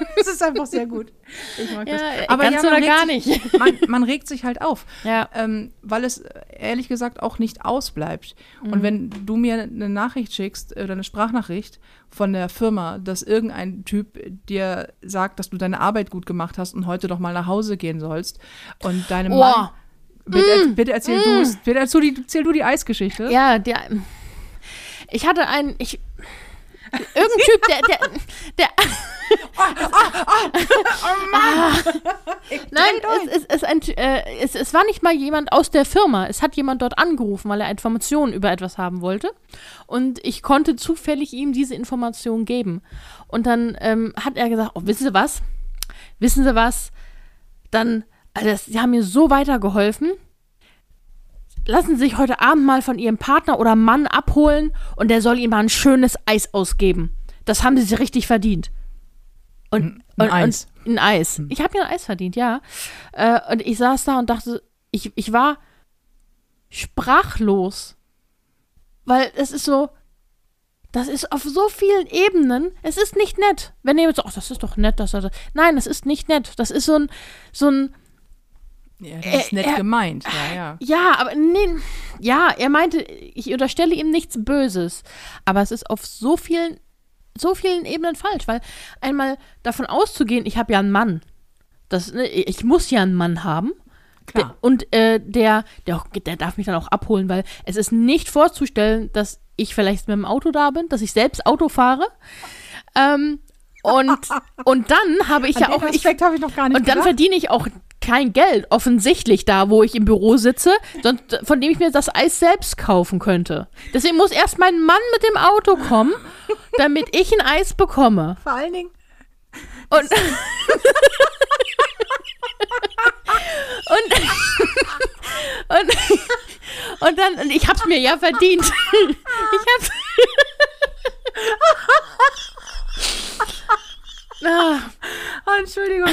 S2: Es ist einfach sehr gut. Ich mag das.
S1: Ja, ganz
S2: man
S1: oder gar
S2: sich,
S1: nicht.
S2: Man, man regt sich halt auf,
S1: Ja.
S2: ähm, weil es äh, ehrlich gesagt auch nicht ausbleibt.
S1: Mhm.
S2: Und wenn du mir eine Nachricht schickst oder eine Sprachnachricht von der Firma, dass irgendein Typ dir sagt, dass du deine Arbeit gut gemacht hast und heute doch mal nach Hause gehen sollst und deinem
S1: Oh.
S2: Mann Bitte, bitte erzähl du es. Bitte erzähl, die, erzähl du die Eisgeschichte.
S1: Ja, der. Ich hatte einen. Ich, irgendein Typ, der. der, der Ah. Nein, es, es, es, ein, äh, es, es war nicht mal jemand aus der Firma. Es hat jemand dort angerufen, weil er Informationen über etwas haben wollte. Und ich konnte zufällig ihm diese Information geben. Und dann ähm, hat er gesagt: Oh, wissen Sie was? Wissen Sie was? Dann, also das, Sie haben mir so weitergeholfen lassen Sie sich heute Abend mal von Ihrem Partner oder Mann abholen und der soll Ihnen mal ein schönes Eis ausgeben. Das haben Sie sich richtig verdient. Und,
S2: Ein
S1: und,
S2: Eis.
S1: Und ein Eis. Ich habe mir ein Eis verdient, ja. Äh, und ich saß da und dachte, ich, ich war sprachlos. Weil es ist so, das ist auf so vielen Ebenen, es ist nicht nett. Wenn jemand sagt, ach, das ist doch nett, dass er das. Nein, das ist nicht nett. Das ist so ein, so ein,
S2: Ja, das ist nett
S1: er-
S2: gemeint. Ja, ja.
S1: ja, aber nee, ja, er meinte, ich unterstelle ihm nichts Böses, aber es ist auf so vielen, so vielen Ebenen falsch, weil einmal davon auszugehen, ich habe ja einen Mann, das, ne, ich muss ja einen Mann haben.
S2: Klar.
S1: Und äh, der, der, der darf mich dann auch abholen, weil es ist nicht vorzustellen, dass ich vielleicht mit dem Auto da bin, dass ich selbst Auto fahre. Ähm, und, und dann habe ich
S2: An
S1: ja auch, ich,
S2: Aspekt habe ich noch gar nicht
S1: und dann
S2: gedacht.
S1: verdiene ich auch kein Geld offensichtlich da, wo ich im Büro sitze, sonst, von dem ich mir das Eis selbst kaufen könnte. Deswegen muss erst mein Mann mit dem Auto kommen, damit ich ein Eis bekomme.
S2: Vor allen Dingen.
S1: Und, und, und, und dann, ich hab's mir ja verdient. Ich hab's. Ah,
S2: Oh, Entschuldigung,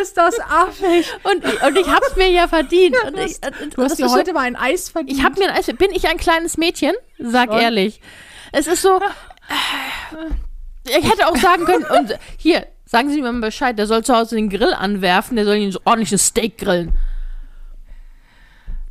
S2: ist das affig.
S1: und, und ich hab's mir ja verdient. Und ich, und
S2: Du hast
S1: das
S2: dir
S1: ist so-
S2: heute mal ein Eis verdient.
S1: Ich habe mir ein Eis. Bin ich ein kleines Mädchen? Sag
S2: Schon.
S1: ehrlich. Es ist so. Ich hätte auch sagen können, und hier, sagen Sie mir mal Bescheid, der soll zu Hause den Grill anwerfen, der soll Ihnen so ordentliches Steak grillen.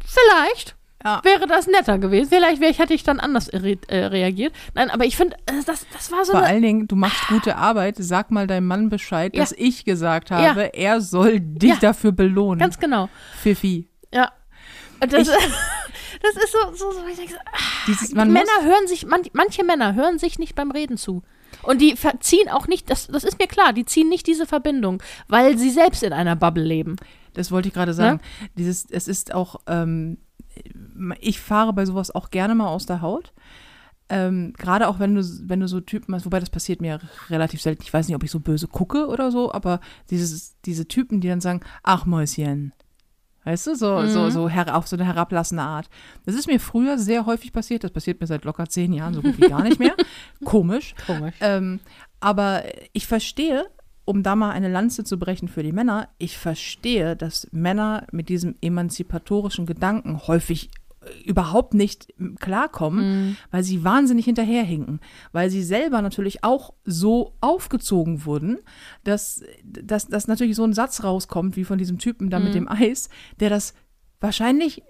S1: Vielleicht
S2: Ja.
S1: wäre das netter gewesen. Vielleicht wär, hätte ich dann anders irri- äh, reagiert. Nein, aber ich finde, äh, das, das war so
S2: Vor allen Dingen, du machst gute Arbeit. Sag mal deinem Mann Bescheid,
S1: Ja.
S2: dass ich gesagt habe,
S1: Ja.
S2: er soll dich dafür belohnen.
S1: Ganz genau.
S2: Fifi.
S1: Ja. Das,
S2: Ich-
S1: das ist so, so, so ich denke so,
S2: Dieses,
S1: Die
S2: man muss,
S1: Männer hören sich, man, manche Männer hören sich nicht beim Reden zu. Und die ziehen auch nicht, das, das ist mir klar, die ziehen nicht diese Verbindung, weil sie selbst in einer Bubble leben.
S2: das wollte ich gerade sagen. Dieses, es ist auch, ähm, ich fahre bei sowas auch gerne mal aus der Haut. Ähm, Gerade auch wenn du, wenn du so Typen hast, wobei das passiert mir relativ selten. Ich weiß nicht, ob ich so böse gucke oder so, aber dieses, diese Typen, die dann sagen, ach Mäuschen. Weißt du, so, so,
S1: Mhm.
S2: so her, auf so eine herablassende Art. Das ist mir früher sehr häufig passiert. Das passiert mir seit locker zehn Jahren so gut wie gar nicht mehr. Komisch.
S1: Komisch.
S2: Ähm, aber ich verstehe, um da mal eine Lanze zu brechen für die Männer, ich verstehe, dass Männer mit diesem emanzipatorischen Gedanken häufig äh, überhaupt nicht klarkommen, weil sie wahnsinnig hinterherhinken, weil sie selber natürlich auch so aufgezogen wurden, dass, dass, dass natürlich so ein Satz rauskommt, wie von diesem Typen da mit dem Eis, der das wahrscheinlich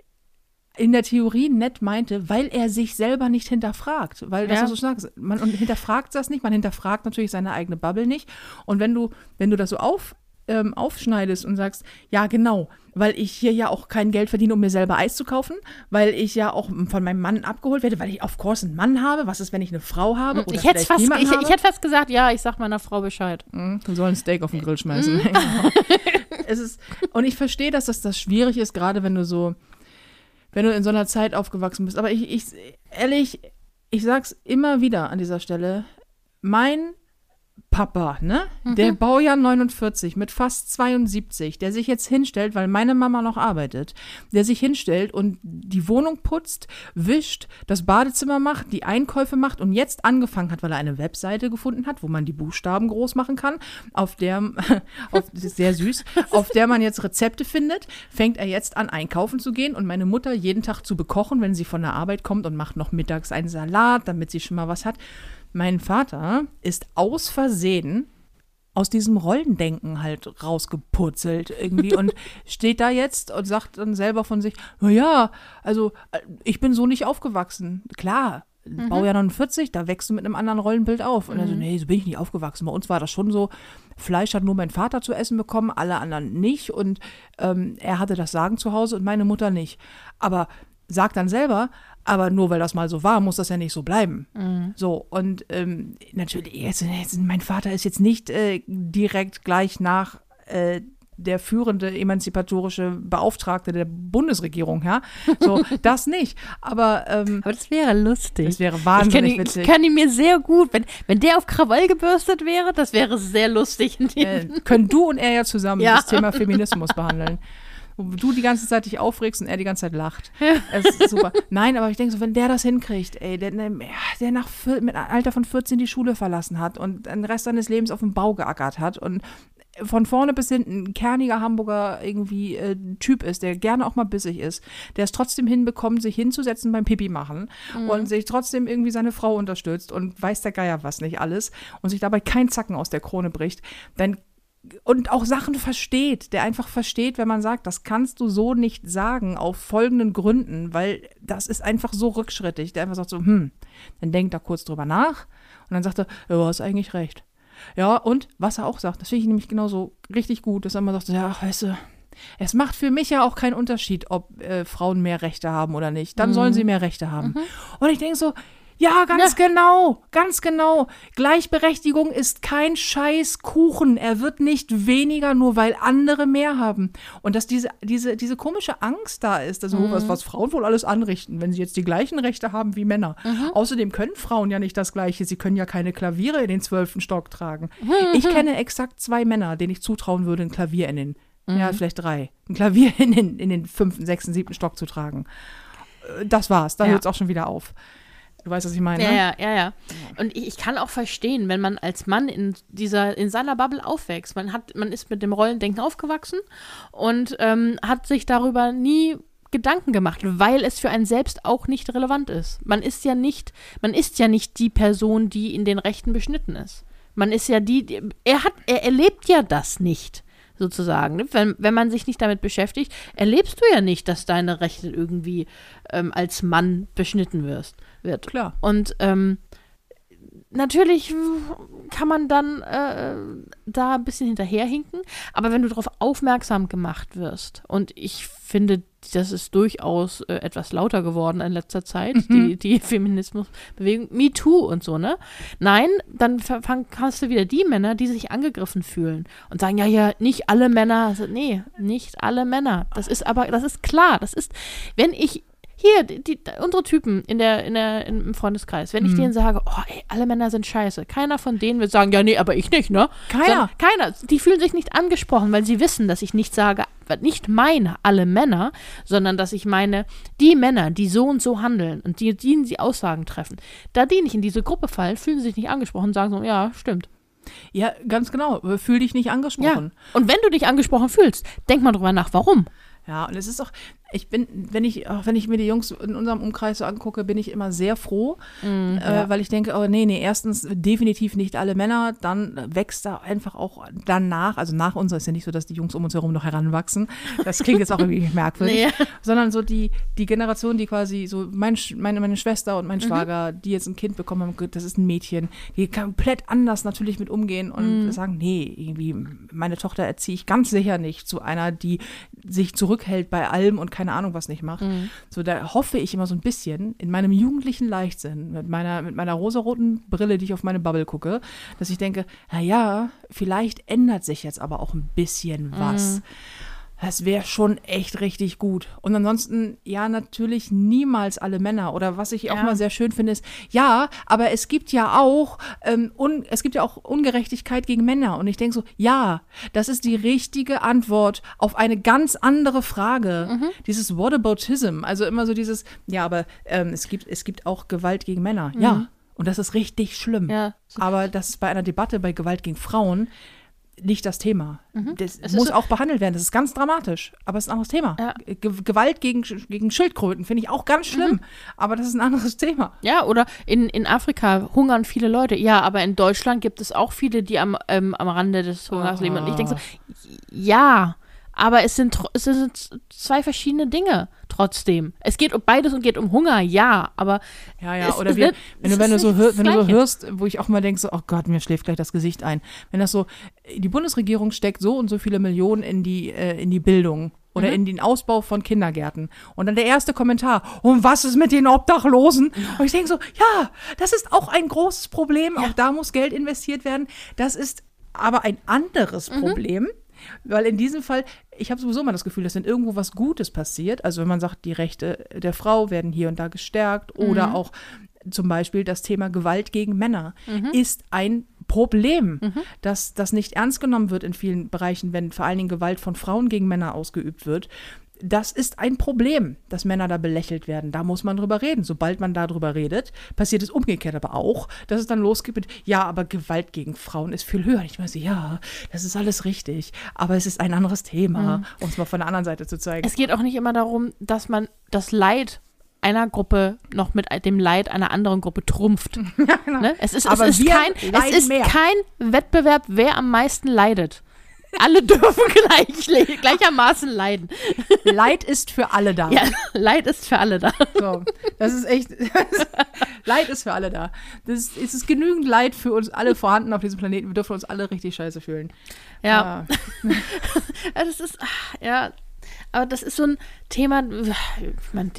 S2: in der Theorie nett meinte, weil er sich selber nicht hinterfragt. Weil das
S1: Ja.
S2: so stark ist. Man hinterfragt das nicht, man hinterfragt natürlich seine eigene Bubble nicht. Und wenn du, wenn du das so auf, ähm, aufschneidest und sagst, ja, genau, weil ich hier ja auch kein Geld verdiene, um mir selber Eis zu kaufen, weil ich ja auch von meinem Mann abgeholt werde, weil ich of course einen Mann habe. Was ist, wenn ich eine Frau habe? Oder
S1: Ich hätte fast, ich,
S2: habe?
S1: ich hätte fast gesagt, ja, ich sag meiner Frau Bescheid.
S2: Mhm, Du sollst ein Steak auf den Grill schmeißen.
S1: Mhm.
S2: es ist, und ich verstehe, dass das, das schwierig ist, gerade wenn du so, wenn du in so einer Zeit aufgewachsen bist. Aber ich, ich ehrlich, ich sag's immer wieder an dieser Stelle, mein Papa, ne? Der Baujahr 49 mit fast 72, der sich jetzt hinstellt, weil meine Mama noch arbeitet, der sich hinstellt und die Wohnung putzt, wischt, das Badezimmer macht, die Einkäufe macht und jetzt angefangen hat, weil er eine Webseite gefunden hat, wo man die Buchstaben groß machen kann, auf der, auf, sehr süß, auf der man jetzt Rezepte findet, fängt er jetzt an, einkaufen zu gehen und meine Mutter jeden Tag zu bekochen, wenn sie von der Arbeit kommt und macht noch mittags einen Salat, damit sie schon mal was hat. Mein Vater ist aus Versehen aus diesem Rollendenken halt rausgepurzelt irgendwie und steht da jetzt und sagt dann selber von sich, naja, also äh, ich bin so nicht aufgewachsen. Klar, Baujahr 49, da wächst du mit einem anderen Rollenbild auf. Und er so, nee, so bin ich nicht aufgewachsen. Bei uns war das schon so, Fleisch hat nur mein Vater zu essen bekommen, alle anderen nicht. Und ähm, er hatte das Sagen zu Hause und meine Mutter nicht. Aber sagt dann selber, aber nur weil das mal so war, muss das ja nicht so bleiben. So, und ähm, natürlich, jetzt, jetzt, mein Vater ist jetzt nicht äh, direkt gleich nach äh, der führende emanzipatorische Beauftragte der Bundesregierung, ja. So, das nicht. Aber ähm,
S1: Aber das wäre lustig.
S2: das wäre
S1: ich kann,
S2: wahnsinnig
S1: ihn,
S2: witzig.
S1: ich kann ihn mir sehr gut, wenn, wenn der auf Krawall gebürstet wäre, das wäre sehr lustig.
S2: äh, können du und er ja zusammen
S1: Ja.
S2: das Thema Feminismus behandeln. Wo du die ganze Zeit dich aufregst und er die ganze Zeit lacht. Es ist super. Nein, aber ich denke so, wenn der das hinkriegt, ey, der, der nach mit einem Alter von 14 die Schule verlassen hat und den Rest seines Lebens auf dem Bau geackert hat und von vorne bis hinten ein kerniger Hamburger irgendwie äh, Typ ist, der gerne auch mal bissig ist, der es trotzdem hinbekommt, sich hinzusetzen beim Pipi machen und sich trotzdem irgendwie seine Frau unterstützt und weiß der Geier was nicht alles und sich dabei kein Zacken aus der Krone bricht, dann und auch Sachen versteht, der einfach versteht, wenn man sagt, das kannst du so nicht sagen, auf folgenden Gründen, weil das ist einfach so rückschrittig. Der einfach sagt so, hm, dann denkt er kurz drüber nach und dann sagt er, ja, du hast eigentlich recht. Ja, und was er auch sagt, das finde ich nämlich genauso richtig gut, dass er immer sagt, ja, weißt du, es macht für mich ja auch keinen Unterschied, ob äh, Frauen mehr Rechte haben oder nicht. Dann sollen sie mehr Rechte haben. Und ich denke so, Ja, ganz genau, ganz genau. Gleichberechtigung ist kein scheiß Kuchen. Er wird nicht weniger, nur weil andere mehr haben. Und dass diese, diese, diese komische Angst da ist, also
S1: Mhm.
S2: was, was Frauen wohl alles anrichten, wenn sie jetzt die gleichen Rechte haben wie Männer.
S1: Mhm.
S2: Außerdem können Frauen ja nicht das Gleiche. Sie können ja keine Klaviere in den zwölften Stock tragen.
S1: Mhm.
S2: Ich kenne exakt zwei Männer, denen ich zutrauen würde, ein Klavier in den,
S1: Mhm.
S2: ja, vielleicht drei, ein Klavier in den, in den fünften, sechsten, siebten Stock zu tragen. Äh, Das war's. Da
S1: Ja.
S2: hört es auch schon wieder auf. Du weißt, was ich meine?
S1: Ja,
S2: ne?
S1: ja, ja, ja. Und ich, ich kann auch verstehen, wenn man als Mann in dieser, in seiner Bubble aufwächst. Man hat, man ist mit dem Rollendenken aufgewachsen und ähm, hat sich darüber nie Gedanken gemacht, weil es für einen selbst auch nicht relevant ist. Man ist ja nicht, man ist ja nicht die Person, die in den Rechten beschnitten ist. Man ist ja die, die er hat, er erlebt ja das nicht sozusagen. ne? Wenn, wenn man sich nicht damit beschäftigt, erlebst du ja nicht, dass deine Rechte irgendwie ähm, als Mann beschnitten wirst, wird.
S2: Klar.
S1: Und ähm, natürlich kann man dann äh, da ein bisschen hinterherhinken, aber wenn du darauf aufmerksam gemacht wirst, und ich finde, das ist durchaus äh, etwas lauter geworden in letzter Zeit, die, die Feminismusbewegung, MeToo und so, ne? Nein, dann hast du wieder die Männer, die sich angegriffen fühlen und sagen, ja, ja, nicht alle Männer, nee, nicht alle Männer. Das ist aber, das ist klar, das ist, wenn ich hier, die, die, unsere Typen in der, in der, im Freundeskreis, wenn ich denen sage, oh, ey, alle Männer sind scheiße, keiner von denen wird sagen, ja, nee, aber ich nicht, ne?
S2: Keiner.
S1: Sondern keiner. Die fühlen sich nicht angesprochen, weil sie wissen, dass ich nicht sage, nicht meine alle Männer, sondern dass ich meine, die Männer, die so und so handeln und die, die, die Aussagen treffen, da die nicht in diese Gruppe fallen, fühlen sie sich nicht angesprochen und sagen so, ja, stimmt.
S2: Ja, ganz genau. Fühl dich nicht
S1: Ja.
S2: angesprochen.
S1: Und wenn du dich angesprochen fühlst, denk mal drüber nach, warum.
S2: Ja. und es ist auch, ich bin, wenn ich, auch wenn ich mir die Jungs in unserem Umkreis so angucke, bin ich immer sehr froh, äh, weil ich denke, oh nee, nee, erstens definitiv nicht alle Männer, dann wächst da einfach auch danach, also nach uns ist ja nicht so, dass die Jungs um uns herum noch heranwachsen. Das klingt jetzt auch irgendwie merkwürdig,
S1: Nee.
S2: sondern so die, die Generation, die quasi so mein, meine, meine Schwester und mein Schwager, die jetzt ein Kind bekommen haben, das ist ein Mädchen, die komplett anders natürlich mit umgehen und sagen, nee, irgendwie, meine Tochter erziehe ich ganz sicher nicht zu einer, die sich zurückhält bei allem und keine Ahnung was nicht macht. So, da hoffe ich immer so ein bisschen in meinem jugendlichen Leichtsinn, mit meiner, mit meiner rosaroten Brille, die ich auf meine Bubble gucke, dass ich denke, na ja, vielleicht ändert sich jetzt aber auch ein bisschen was. Das wäre schon echt richtig gut. Und ansonsten, ja, natürlich niemals alle Männer. Oder was ich auch
S1: Ja.
S2: mal sehr schön finde, ist, ja, aber es gibt ja auch, ähm, un, es gibt ja auch Ungerechtigkeit gegen Männer. Und ich denke so, ja, das ist die richtige Antwort auf eine ganz andere Frage.
S1: Mhm.
S2: Dieses Whataboutism. Also immer so dieses, ja, aber ähm, es, gibt, es gibt auch Gewalt gegen Männer. Ja. Und das ist richtig schlimm.
S1: Mhm. Ja.
S2: Aber das ist bei einer Debatte bei Gewalt gegen Frauen nicht das Thema. Das
S1: Mhm. Es ist
S2: muss
S1: so-
S2: auch behandelt werden. Das ist ganz dramatisch, aber es ist ein anderes Thema.
S1: Ja.
S2: Ge Gewalt gegen, gegen Schildkröten finde ich auch ganz schlimm,
S1: Mhm.
S2: aber das ist ein anderes Thema.
S1: Ja, oder in, in Afrika hungern viele Leute. Ja, aber in Deutschland gibt es auch viele, die am, ähm, am Rande des Hungers leben. Und ich denke so, ja, aber es sind, es sind zwei verschiedene Dinge trotzdem. Es geht um beides und geht um Hunger, ja, aber
S2: Ja, ja,
S1: Es
S2: oder wie, wenn, du, wenn, du so, hör, wenn du so hörst, wo ich auch mal denke, so, oh Gott, mir schläft gleich das Gesicht ein. Wenn das so, die Bundesregierung steckt so und so viele Millionen in die, äh, in die Bildung oder
S1: Mhm.
S2: in den Ausbau von Kindergärten. Und dann der erste Kommentar, und was ist mit den Obdachlosen? Und ich denke so, ja, das ist auch ein großes Problem. Auch da muss Geld investiert werden. Das ist aber ein anderes
S1: Mhm.
S2: Problem. Weil in diesem Fall, ich habe sowieso mal das Gefühl, dass wenn irgendwo was Gutes passiert, also wenn man sagt, die Rechte der Frau werden hier und da gestärkt oder auch zum Beispiel das Thema Gewalt gegen Männer ist ein Problem, dass das nicht ernst genommen wird in vielen Bereichen, wenn vor allen Dingen Gewalt von Frauen gegen Männer ausgeübt wird. Das ist ein Problem, dass Männer da belächelt werden. Da muss man drüber reden. Sobald man darüber redet, passiert es umgekehrt aber auch, dass es dann losgeht mit, ja, aber Gewalt gegen Frauen ist viel höher. Ich meine ja, das ist alles richtig, aber es ist ein anderes Thema, um es mal von der anderen Seite zu zeigen.
S1: es geht auch nicht immer darum, dass man das Leid einer Gruppe noch mit dem Leid einer anderen Gruppe trumpft. ne? Es ist,
S2: Aber
S1: es ist, kein, es ist
S2: mehr.
S1: kein Wettbewerb, wer am meisten leidet. Alle dürfen gleich, le- gleichermaßen leiden.
S2: Leid ist für alle da.
S1: Ja, Leid ist für alle da.
S2: So, das ist echt. Leid ist für alle da. Das ist, es ist genügend Leid für uns alle vorhanden auf diesem Planeten. Wir dürfen uns alle richtig scheiße fühlen.
S1: Ja,
S2: Ah,
S1: das ist, ach, ja. aber das ist so ein Thema, ich meine,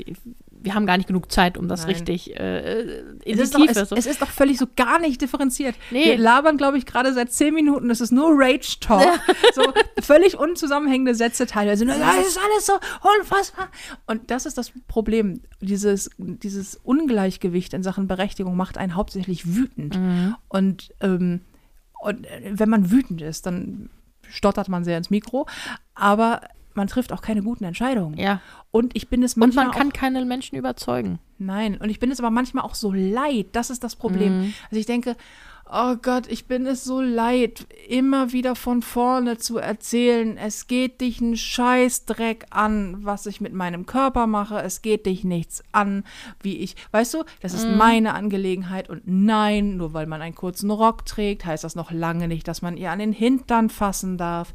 S1: wir haben gar nicht genug Zeit, um das
S2: Nein.
S1: richtig äh, in
S2: Es
S1: die
S2: ist, doch,
S1: Tiefe.
S2: es,
S1: so.
S2: es ist doch völlig so gar nicht differenziert.
S1: Nee.
S2: Wir labern, glaube ich, gerade seit zehn Minuten. Es ist nur Rage-Talk. So völlig unzusammenhängende Sätze teilweise. Nur, Das ist alles so unfassbar. Und das ist das Problem. Dieses, dieses Ungleichgewicht in Sachen Berechtigung macht einen hauptsächlich wütend. Und, ähm, und äh, wenn man wütend ist, dann stottert man sehr ins Mikro. Aber man trifft auch keine guten Entscheidungen.
S1: ja.
S2: Und ich bin es
S1: Und
S2: manchmal
S1: man kann
S2: auch
S1: keine Menschen überzeugen.
S2: Nein, und ich bin es aber manchmal auch so leid. Das ist das Problem. Also ich denke, oh Gott, ich bin es so leid, immer wieder von vorne zu erzählen, es geht dich ein Scheißdreck an, was ich mit meinem Körper mache. Es geht dich nichts an, wie ich, weißt du, das ist meine Angelegenheit. Und nein, nur weil man einen kurzen Rock trägt, heißt das noch lange nicht, dass man ihr an den Hintern fassen darf.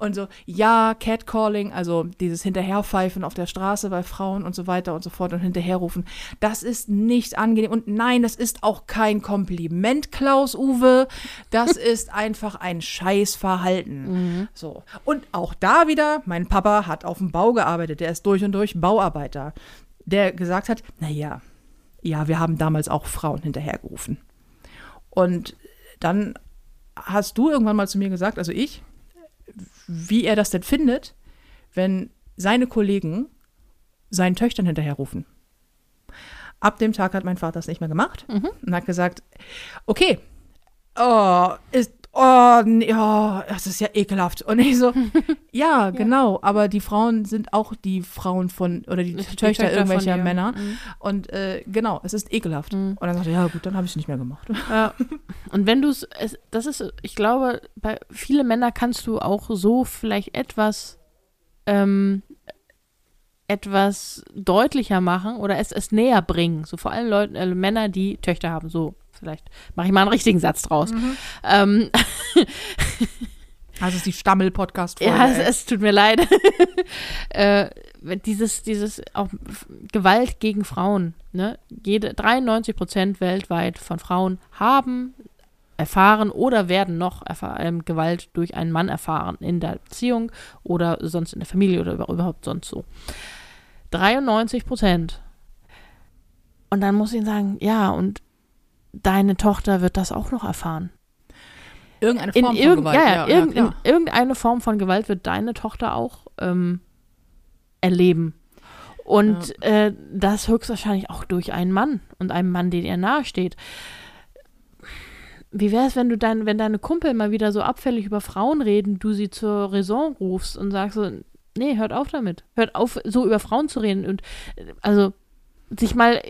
S2: Und so, ja, Catcalling, also dieses Hinterherpfeifen auf der Straße bei Frauen und so weiter und so fort und hinterherrufen, das ist nicht angenehm. Und nein, das ist auch kein Kompliment, Klaus-Uwe. Das ist einfach ein Scheißverhalten. So. Und auch da wieder, mein Papa hat auf dem Bau gearbeitet, der ist durch und durch Bauarbeiter, der gesagt hat, naja, ja, wir haben damals auch Frauen hinterhergerufen. Und dann hast du irgendwann mal zu mir gesagt, also ich, wie er das denn findet, wenn seine Kollegen seinen Töchtern hinterherrufen. Ab dem Tag hat mein Vater das nicht mehr gemacht und hat gesagt, okay, oh, ist, oh, nee, oh, das ist ja ekelhaft. Und ich so, ja, genau, aber die Frauen sind auch die Frauen von, oder die,
S1: Die
S2: Töchter,
S1: Töchter
S2: irgendwelcher. Männer.
S1: Mhm.
S2: Und äh, genau, es ist ekelhaft. Und dann sagte er, ja gut, dann habe ich es nicht mehr gemacht.
S1: Ja. Und wenn du es, das ist, ich glaube, bei viele Männer kannst du auch so vielleicht etwas, ähm, etwas deutlicher machen oder es, es näher bringen. So vor allem Leuten, äh, Männer, die Töchter haben. So, vielleicht mache ich mal einen richtigen Satz draus. Ähm,
S2: Also ist die Stammel-Podcast-Folge.
S1: ja, es, es tut mir leid. äh, dieses, dieses auch Gewalt gegen Frauen. Ne? Jede 93 Prozent weltweit von Frauen haben erfahren oder werden noch ähm, Gewalt durch einen Mann erfahren in der Beziehung oder sonst in der Familie oder über- überhaupt sonst so. 93 Prozent. Und dann muss ich sagen, ja, und deine Tochter wird das auch noch erfahren
S2: Irgendeine
S1: in
S2: Form von
S1: irgend,
S2: Gewalt.
S1: ja, ja, irgend, in
S2: klar.
S1: irgendeine Form von Gewalt wird deine Tochter auch ähm, erleben. Und äh, das höchstwahrscheinlich auch durch einen Mann und einen Mann, den ihr nahesteht. Wie wäre es, wenn du dein, wenn deine Kumpel mal wieder so abfällig über Frauen reden, du sie zur Raison rufst und sagst so, nee, hört auf damit. Hört auf, so über Frauen zu reden und äh, also sich mal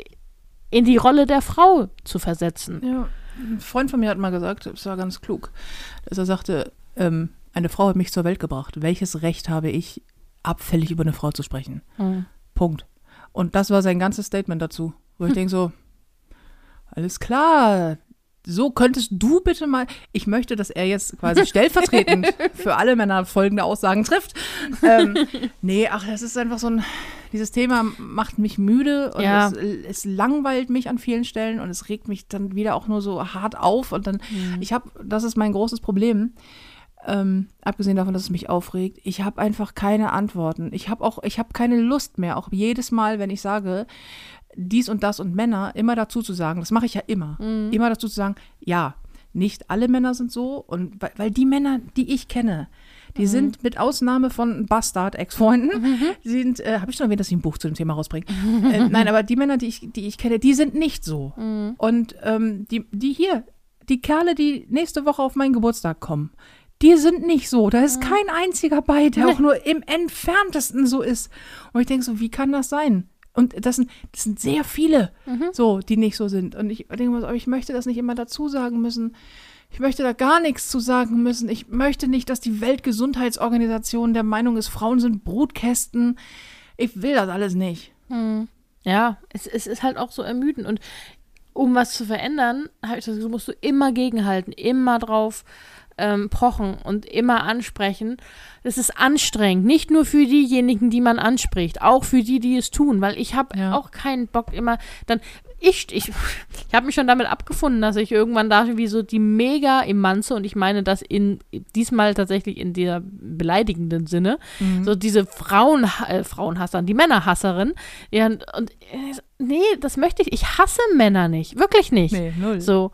S1: in die Rolle der Frau zu versetzen.
S2: Ja, ein Freund von mir hat mal gesagt, das war ganz klug, dass er sagte, ähm, eine Frau hat mich zur Welt gebracht. Welches Recht habe ich, abfällig über eine Frau zu sprechen?
S1: Mhm.
S2: Punkt. Und das war sein ganzes Statement dazu, wo ich denke so, alles klar, so könntest du bitte mal, ich möchte, dass er jetzt quasi stellvertretend für alle Männer folgende Aussagen trifft. Ähm, nee, ach, das ist einfach so ein, dieses Thema macht mich müde und
S1: Ja.
S2: es, es langweilt mich an vielen Stellen und es regt mich dann wieder auch nur so hart auf und dann,
S1: Mhm.
S2: ich habe, das ist mein großes Problem. Ähm, abgesehen davon, dass es mich aufregt, ich habe einfach keine Antworten. Ich habe auch, ich habe keine Lust mehr, auch jedes Mal, wenn ich sage, dies und das und Männer, immer dazu zu sagen, das mache ich ja immer, immer dazu zu sagen, ja, nicht alle Männer sind so und weil, weil die Männer, die ich kenne, die sind mit Ausnahme von Bastard-Ex-Freunden, sind, äh, habe ich schon erwähnt, dass ich ein Buch zu dem Thema rausbringe. äh, nein, aber die Männer, die ich, die ich kenne, die sind nicht so. Und ähm, die, die hier, die Kerle, die nächste Woche auf meinen Geburtstag kommen, die sind nicht so. Da ist kein einziger bei, der auch nur im entferntesten so ist. Und ich denke so, wie kann das sein? Und das sind, das sind sehr viele, so, die nicht so sind. Und ich denke mal, so, aber ich möchte das nicht immer dazu sagen müssen. Ich möchte da gar nichts zu sagen müssen. Ich möchte nicht, dass die Weltgesundheitsorganisation der Meinung ist, Frauen sind Brutkästen. Ich will das alles nicht.
S1: Ja, es, es ist halt auch so ermüdend. Und um was zu verändern, habe ich das Gefühl, musst du immer gegenhalten, immer drauf ähm, pochen und immer ansprechen. Das ist anstrengend, nicht nur für diejenigen, die man anspricht, auch für die, die es tun, weil ich habe
S2: Ja.
S1: auch keinen Bock immer dann ich, ich, ich habe mich schon damit abgefunden, dass ich irgendwann da wie so die mega Emanze und ich meine das in diesmal tatsächlich in der beleidigenden Sinne, so diese Frauen, äh, Frauenhasserin, die Männerhasserin, ja, und, und äh, nee, das möchte ich, ich hasse Männer nicht, wirklich nicht.
S2: Nee, null.
S1: So,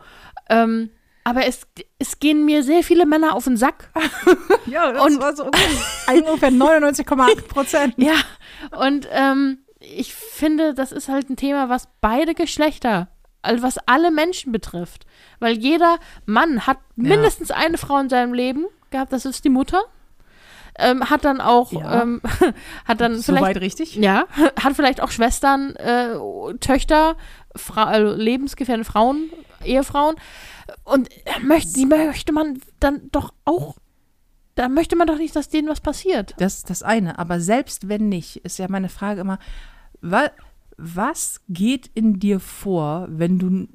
S1: ähm, aber es, es gehen mir sehr viele Männer auf den Sack.
S2: Ja, das
S1: Und-
S2: war so ungefähr 99,8 Prozent.
S1: Ja, und ähm, ich finde, das ist halt ein Thema, was beide Geschlechter, also was alle Menschen betrifft. Weil jeder Mann hat mindestens eine Frau in seinem Leben gehabt, das ist die Mutter. Ähm, hat dann auch,
S2: Ja.
S1: ähm, hat dann vielleicht
S2: Soweit richtig?
S1: Ja, hat vielleicht auch Schwestern, äh, Töchter, Fra also lebensgefährdende Frauen, Ehefrauen. Und möchte, die möchte man dann doch auch, da möchte man doch nicht, dass denen was passiert.
S2: Das ist das eine. Aber selbst wenn nicht, ist ja meine Frage immer, wa, was geht in dir vor, wenn du.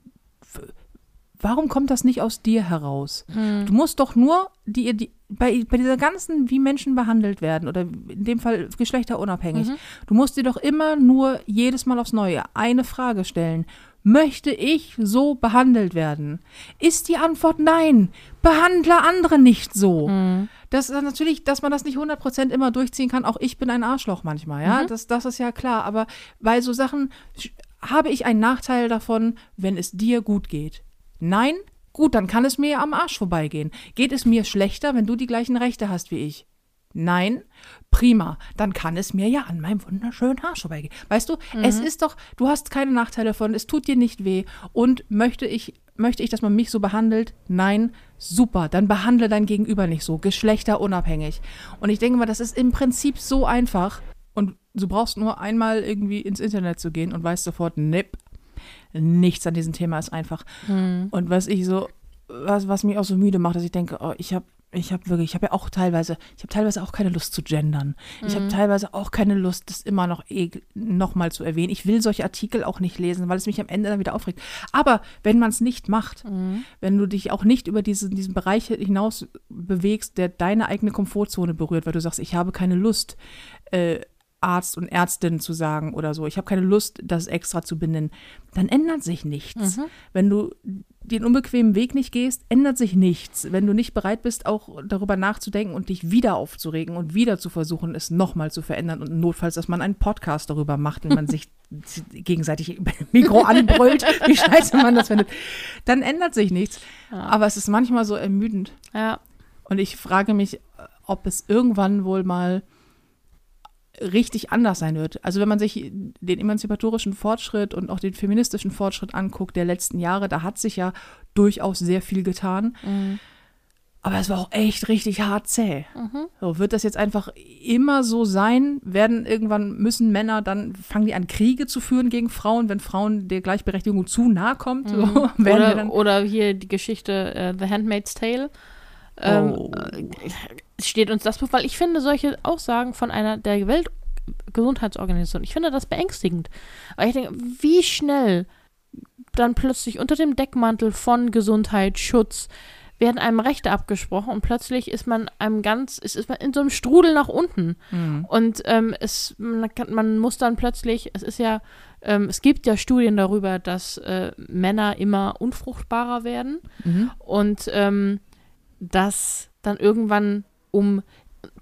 S2: Warum kommt das nicht aus dir heraus? Du musst doch nur die, die, bei, bei dieser ganzen, wie Menschen behandelt werden, oder in dem Fall geschlechterunabhängig, du musst dir doch immer nur jedes Mal aufs Neue eine Frage stellen. Möchte ich so behandelt werden? Ist die Antwort nein. Behandle andere nicht so. Das ist natürlich, dass man das nicht 100% immer durchziehen kann. Auch ich bin ein Arschloch manchmal, ja. Das, das ist ja klar. Aber bei so Sachen habe ich einen Nachteil davon, wenn es dir gut geht. Nein? Gut, dann kann es mir am Arsch vorbeigehen. Geht es mir schlechter, wenn du die gleichen Rechte hast wie ich? Nein? Prima. Dann kann es mir ja an meinem wunderschönen Arsch vorbeigehen. Weißt du, es ist doch, du hast keine Nachteile davon, es tut dir nicht weh. Und möchte ich, möchte ich, dass man mich so behandelt? Nein? Super. Dann behandle dein Gegenüber nicht so. Geschlechterunabhängig. Und ich denke mal, das ist im Prinzip so einfach. Und du brauchst nur einmal irgendwie ins Internet zu gehen und weißt sofort, nipp, nichts an diesem Thema ist einfach. Und was ich so, was, was mich auch so müde macht, dass ich denke, oh, ich habe ich habe wirklich, ich habe ja auch teilweise, ich habe teilweise auch keine Lust zu gendern. Ich habe teilweise auch keine Lust, das immer noch eh, noch mal zu erwähnen. Ich will solche Artikel auch nicht lesen, weil es mich am Ende dann wieder aufregt. Aber wenn man es nicht macht, wenn du dich auch nicht über diesen, diesen Bereich hinaus bewegst, der deine eigene Komfortzone berührt, weil du sagst, ich habe keine Lust, äh, Arzt und Ärztin zu sagen oder so, ich habe keine Lust, das extra zu benennen, dann ändert sich nichts. Wenn du den unbequemen Weg nicht gehst, ändert sich nichts. Wenn du nicht bereit bist, auch darüber nachzudenken und dich wieder aufzuregen und wieder zu versuchen, es nochmal zu verändern und notfalls, dass man einen Podcast darüber macht, wenn man sich gegenseitig Mikro anbrüllt, wie scheiße man das findet, dann ändert sich nichts. Aber es ist manchmal so ermüdend.
S1: Ja.
S2: Und ich frage mich, ob es irgendwann wohl mal richtig anders sein wird. Also wenn man sich den emanzipatorischen Fortschritt und auch den feministischen Fortschritt anguckt der letzten Jahre, da hat sich ja durchaus sehr viel getan. Aber es war auch echt richtig hart zäh. So, wird das jetzt einfach immer so sein? Werden irgendwann müssen Männer dann fangen die an Kriege zu führen gegen Frauen, wenn Frauen der Gleichberechtigung zu nahe kommt? So, werden wir
S1: Oder, oder hier die Geschichte äh, The Handmaid's Tale. Ähm,
S2: Oh.
S1: äh, steht uns das bevor, weil ich finde solche Aussagen von einer der Weltgesundheitsorganisation, ich finde das beängstigend. Weil ich denke, wie schnell dann plötzlich unter dem Deckmantel von Gesundheit, Schutz, werden einem Rechte abgesprochen und plötzlich ist man einem ganz, ist, ist man in so einem Strudel nach unten. Und ähm, es, man, kann, man muss dann plötzlich, es ist ja, ähm, es gibt ja Studien darüber, dass äh, Männer immer unfruchtbarer werden und ähm, dass dann irgendwann um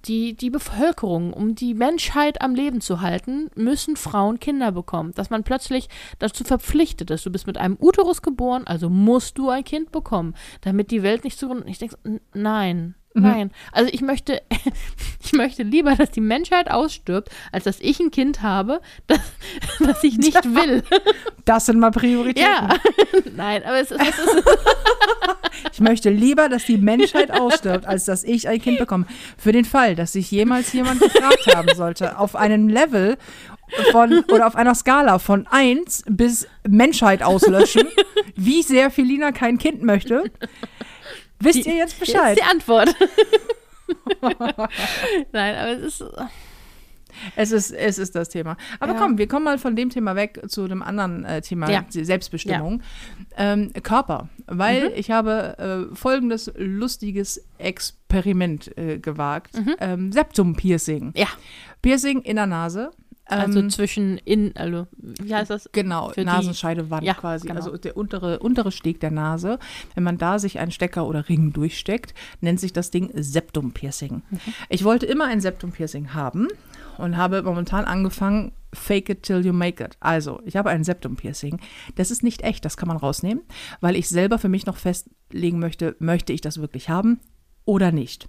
S1: die, die Bevölkerung, um die Menschheit am Leben zu halten, müssen Frauen Kinder bekommen. Dass man plötzlich dazu verpflichtet ist. Du bist mit einem Uterus geboren, also musst du ein Kind bekommen, damit die Welt nicht zugrunde. Ich denke, so, nein, nein. Also ich möchte, ich möchte lieber, dass die Menschheit ausstirbt, als dass ich ein Kind habe, das, das ich nicht will.
S2: das sind mal Prioritäten.
S1: ja, nein, aber es ist, es ist
S2: Ich möchte lieber, dass die Menschheit ausstirbt, als dass ich ein Kind bekomme. Für den Fall, dass sich jemals jemand gefragt haben sollte, auf einem Level von oder auf einer Skala von 1 bis Menschheit auslöschen, wie sehr Felina kein Kind möchte, wisst ihr jetzt Bescheid.
S1: ist die Antwort. Nein, aber es ist.
S2: Es ist, es ist das Thema. Aber
S1: Ja.
S2: komm, wir kommen mal von dem Thema weg zu einem anderen äh, Thema,
S1: Ja.
S2: die Selbstbestimmung. Ähm, Körper. Weil
S1: Mhm.
S2: ich habe äh, folgendes lustiges Experiment äh, gewagt. Ähm, Septum-Piercing.
S1: Ja.
S2: Piercing in der Nase.
S1: Also
S2: Ähm,
S1: zwischen in, also, wie heißt das?
S2: Genau,
S1: die-
S2: Nasenscheidewand
S1: Ja,
S2: quasi.
S1: genau.
S2: Also der untere, untere Steg der Nase. Wenn man da sich einen Stecker oder Ring durchsteckt, nennt sich das Ding Septum-Piercing.
S1: Mhm.
S2: Ich wollte immer ein Septum-Piercing haben und habe momentan angefangen, fake it till you make it. Also, ich habe ein Septum-Piercing. Das ist nicht echt, das kann man rausnehmen, weil ich selber für mich noch festlegen möchte, möchte ich das wirklich haben oder nicht.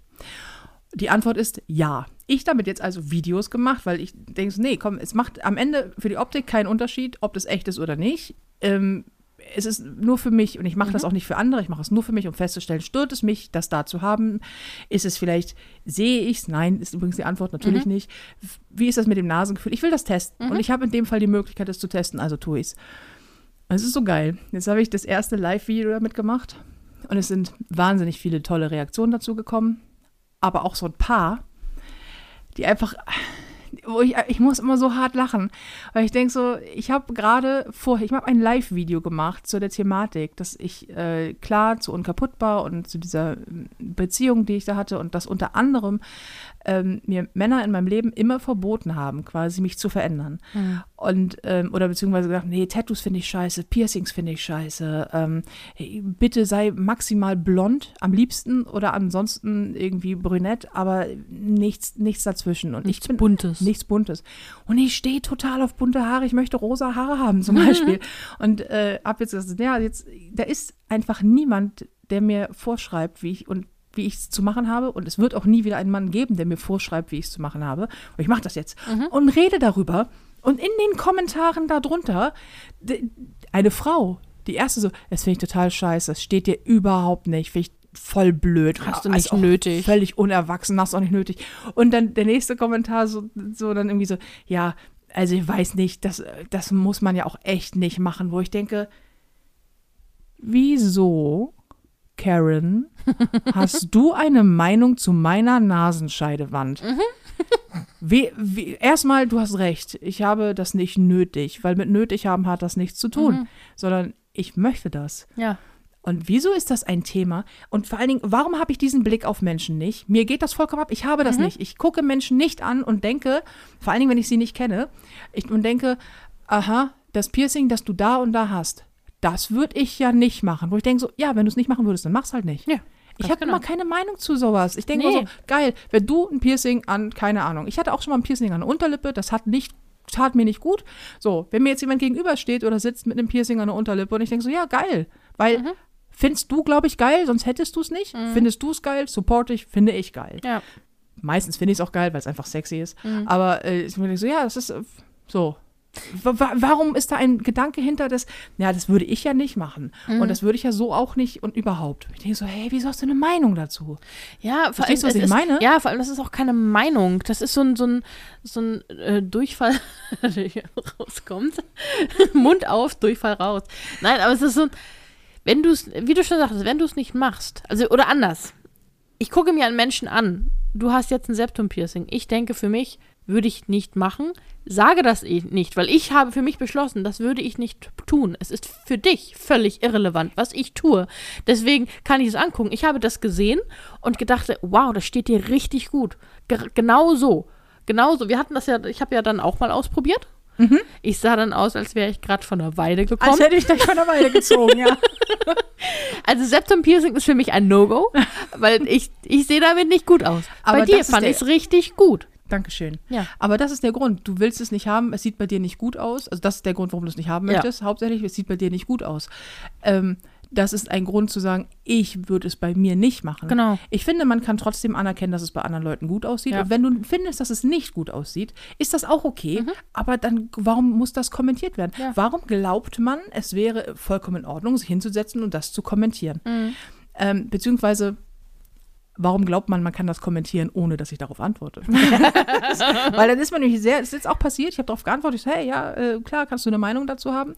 S2: Die Antwort ist ja. Ich damit jetzt also Videos gemacht, weil ich denke, nee, komm, es macht am Ende für die Optik keinen Unterschied, ob das echt ist oder nicht. Ähm, es ist nur für mich und ich mache das auch nicht für andere, ich mache es nur für mich, um festzustellen, stört es mich, das da zu haben? Ist es vielleicht, sehe ich es? Nein, ist übrigens die Antwort natürlich nicht. Wie ist das mit dem Nasengefühl? Ich will das testen und ich habe in dem Fall die Möglichkeit, das zu testen, also tue ich es. Es ist so geil. Jetzt habe ich das erste Live-Video damit gemacht und es sind wahnsinnig viele tolle Reaktionen dazu gekommen, aber auch so ein paar, die einfach, wo ich, ich muss immer so hart lachen, weil ich denke so, ich habe gerade vorher, ich habe ein Live-Video gemacht zu der Thematik, dass ich äh, klar zu unkaputtbar und zu dieser ähm, Beziehung, die ich da hatte und dass unter anderem ähm, mir Männer in meinem Leben immer verboten haben, quasi mich zu verändern. Und, ähm, oder beziehungsweise gesagt, nee, Tattoos finde ich scheiße, Piercings finde ich scheiße, ähm, hey, bitte sei maximal blond, am liebsten oder ansonsten irgendwie brünett, aber nichts, nichts dazwischen. Und
S1: Nichts
S2: ich bin,
S1: Buntes.
S2: Nichts Buntes. Und ich stehe total auf bunte Haare, ich möchte rosa Haare haben zum Beispiel. Und äh, hab jetzt gesagt, ja, jetzt, da ist einfach niemand, der mir vorschreibt, wie ich und wie ich es zu machen habe. Und es wird auch nie wieder einen Mann geben, der mir vorschreibt, wie ich es zu machen habe. Und ich mache das jetzt. Und rede darüber. Und in den Kommentaren darunter, eine Frau, die erste so, das finde ich total scheiße, das steht dir überhaupt nicht, finde ich voll blöd.
S1: Hast du nicht
S2: auch
S1: nötig.
S2: Völlig unerwachsen, hast du auch nicht nötig. Und dann der nächste Kommentar so, so dann irgendwie so, ja, also ich weiß nicht, das, das muss man ja auch echt nicht machen, wo ich denke, wieso, Karen, hast du eine Meinung zu meiner Nasenscheidewand? Wie, wie, erstmal, du hast recht, ich habe das nicht nötig, weil mit nötig haben hat das nichts zu tun, sondern ich möchte das.
S1: Ja.
S2: Und wieso ist das ein Thema? Und vor allen Dingen, warum habe ich diesen Blick auf Menschen nicht? Mir geht das vollkommen ab. Ich habe das nicht. Ich gucke Menschen nicht an und denke, vor allen Dingen, wenn ich sie nicht kenne, ich, und denke, aha, das Piercing, das du da und da hast, das würde ich ja nicht machen. Wo ich denke so, ja, wenn du es nicht machen würdest, dann mach's halt nicht.
S1: Ja,
S2: Ich habe
S1: genau.
S2: immer keine Meinung zu sowas. Ich denke
S1: Nee.
S2: so, geil, wenn du ein Piercing an, keine Ahnung. Ich hatte auch schon mal ein Piercing an der Unterlippe, das hat nicht, tat mir nicht gut. So, wenn mir jetzt jemand gegenübersteht oder sitzt mit einem Piercing an der Unterlippe und ich denke so, ja, geil. Weil
S1: Mhm.
S2: findest du, glaube ich, geil, sonst hättest du es nicht. Findest du es geil, support ich, finde ich geil.
S1: Ja.
S2: Meistens finde ich es auch geil, weil es einfach sexy ist.
S1: Mhm.
S2: Aber äh, ich denke so, ja, das ist äh, so. Wa- wa- Warum ist da ein Gedanke hinter das? Ja, das würde ich ja nicht machen.
S1: Mhm.
S2: Und das würde ich ja so auch nicht und überhaupt. Ich denke so, hey, wieso hast du eine Meinung dazu?
S1: Ja, vor
S2: Verstehst du, was ich
S1: ist,
S2: meine?
S1: Ja, vor allem, das ist auch keine Meinung. Das ist so ein, so ein, so ein äh, Durchfall, der hier rauskommt. Mund auf, Durchfall raus. Nein, aber es ist so, ein- wenn du es, wie du schon sagtest, wenn du es nicht machst, also, oder anders. Ich gucke mir einen Menschen an. Du hast jetzt ein Septum-Piercing. Ich denke für mich, würde ich nicht machen. Sage das eh nicht, weil ich habe für mich beschlossen, das würde ich nicht tun. Es ist für dich völlig irrelevant, was ich tue. Deswegen kann ich es angucken. Ich habe das gesehen und gedacht, wow, das steht dir richtig gut. Ge genau so. Genau so. Wir hatten das ja, ich habe ja dann auch mal ausprobiert. Ich sah dann aus, als wäre ich gerade von der Weide gekommen.
S2: Als hätte ich dich von der Weide gezogen, ja.
S1: Also Septum Piercing ist für mich ein No-Go, weil ich, ich sehe damit nicht gut aus.
S2: Aber
S1: Bei dir fand ich es richtig gut.
S2: Dankeschön.
S1: Ja.
S2: Aber das ist der Grund. Du willst es nicht haben, es sieht bei dir nicht gut aus. Also das ist der Grund, warum du es nicht haben
S1: Ja.
S2: möchtest. Hauptsächlich, es sieht bei dir nicht gut aus. Ähm, das ist ein Grund zu sagen, ich würde es bei mir nicht machen.
S1: Genau.
S2: Ich finde, man kann trotzdem anerkennen, dass es bei anderen Leuten gut aussieht.
S1: Ja.
S2: Und wenn du findest, dass es nicht gut aussieht, ist das auch okay. Aber dann, warum muss das kommentiert werden?
S1: Mhm. Ja.
S2: Warum glaubt man, es wäre vollkommen in Ordnung, sich hinzusetzen und das zu kommentieren?
S1: Mhm.
S2: Ähm, beziehungsweise, warum glaubt man, man kann das kommentieren, ohne dass ich darauf antworte? Weil dann ist man nämlich sehr, das ist jetzt auch passiert, ich habe darauf geantwortet, ich so, hey, ja, äh, klar, kannst du eine Meinung dazu haben.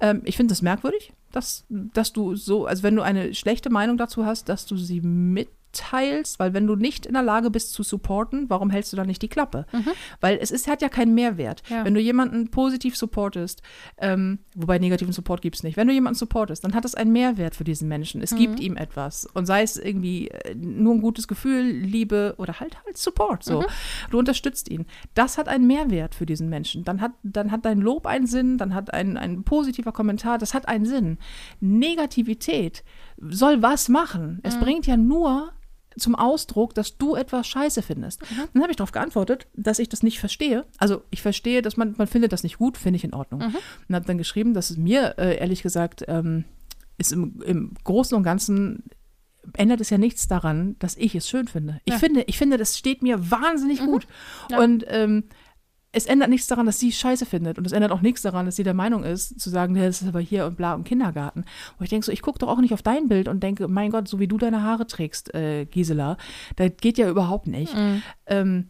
S2: Ähm, ich finde das merkwürdig, dass, dass du so, also wenn du eine schlechte Meinung dazu hast, dass du sie mit teilst, weil wenn du nicht in der Lage bist zu supporten, warum hältst du dann nicht die Klappe? Weil es ist, hat ja keinen Mehrwert.
S1: Ja.
S2: Wenn du jemanden positiv supportest, ähm, wobei negativen Support gibt es nicht, wenn du jemanden supportest, dann hat es einen Mehrwert für diesen Menschen. Es gibt ihm etwas. Und sei es irgendwie äh, nur ein gutes Gefühl, Liebe oder halt halt Support. So. Du unterstützt ihn. Das hat einen Mehrwert für diesen Menschen. Dann hat, dann hat dein Lob einen Sinn, dann hat ein, ein positiver Kommentar, das hat einen Sinn. Negativität soll was machen? Es bringt ja nur zum Ausdruck, dass du etwas scheiße findest. Dann habe ich darauf geantwortet, dass ich das nicht verstehe. Also ich verstehe, dass man, man findet das nicht gut, finde ich in Ordnung. Und habe dann geschrieben, dass es mir, äh, ehrlich gesagt, ähm, ist im, im Großen und Ganzen ändert es ja nichts daran, dass ich es schön finde. Ich
S1: Ja.
S2: finde, ich finde, das steht mir wahnsinnig gut.
S1: Ja.
S2: Und ähm, es ändert nichts daran, dass sie scheiße findet. Und es ändert auch nichts daran, dass sie der Meinung ist, zu sagen, das ist aber hier und bla im Kindergarten. Wo ich denke so, ich gucke doch auch nicht auf dein Bild und denke, mein Gott, so wie du deine Haare trägst, äh, Gisela, das geht ja überhaupt nicht. Ähm,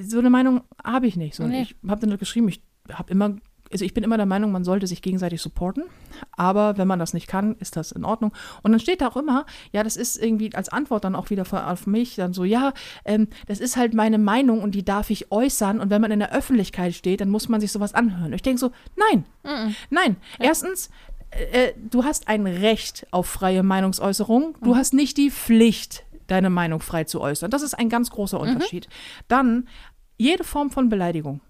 S2: so eine Meinung habe ich nicht. So,
S1: Nee.
S2: Ich habe dann geschrieben, ich habe immer, also ich bin immer der Meinung, man sollte sich gegenseitig supporten. Aber wenn man das nicht kann, ist das in Ordnung. Und dann steht da auch immer, ja, das ist irgendwie als Antwort dann auch wieder auf mich dann so, ja, ähm, das ist halt meine Meinung und die darf ich äußern. Und wenn man in der Öffentlichkeit steht, dann muss man sich sowas anhören. Und ich denke so, nein, nein. Erstens, äh, du hast ein Recht auf freie Meinungsäußerung. Du hast nicht die Pflicht, deine Meinung frei zu äußern. Das ist ein ganz großer Unterschied. Dann, jede Form von Beleidigung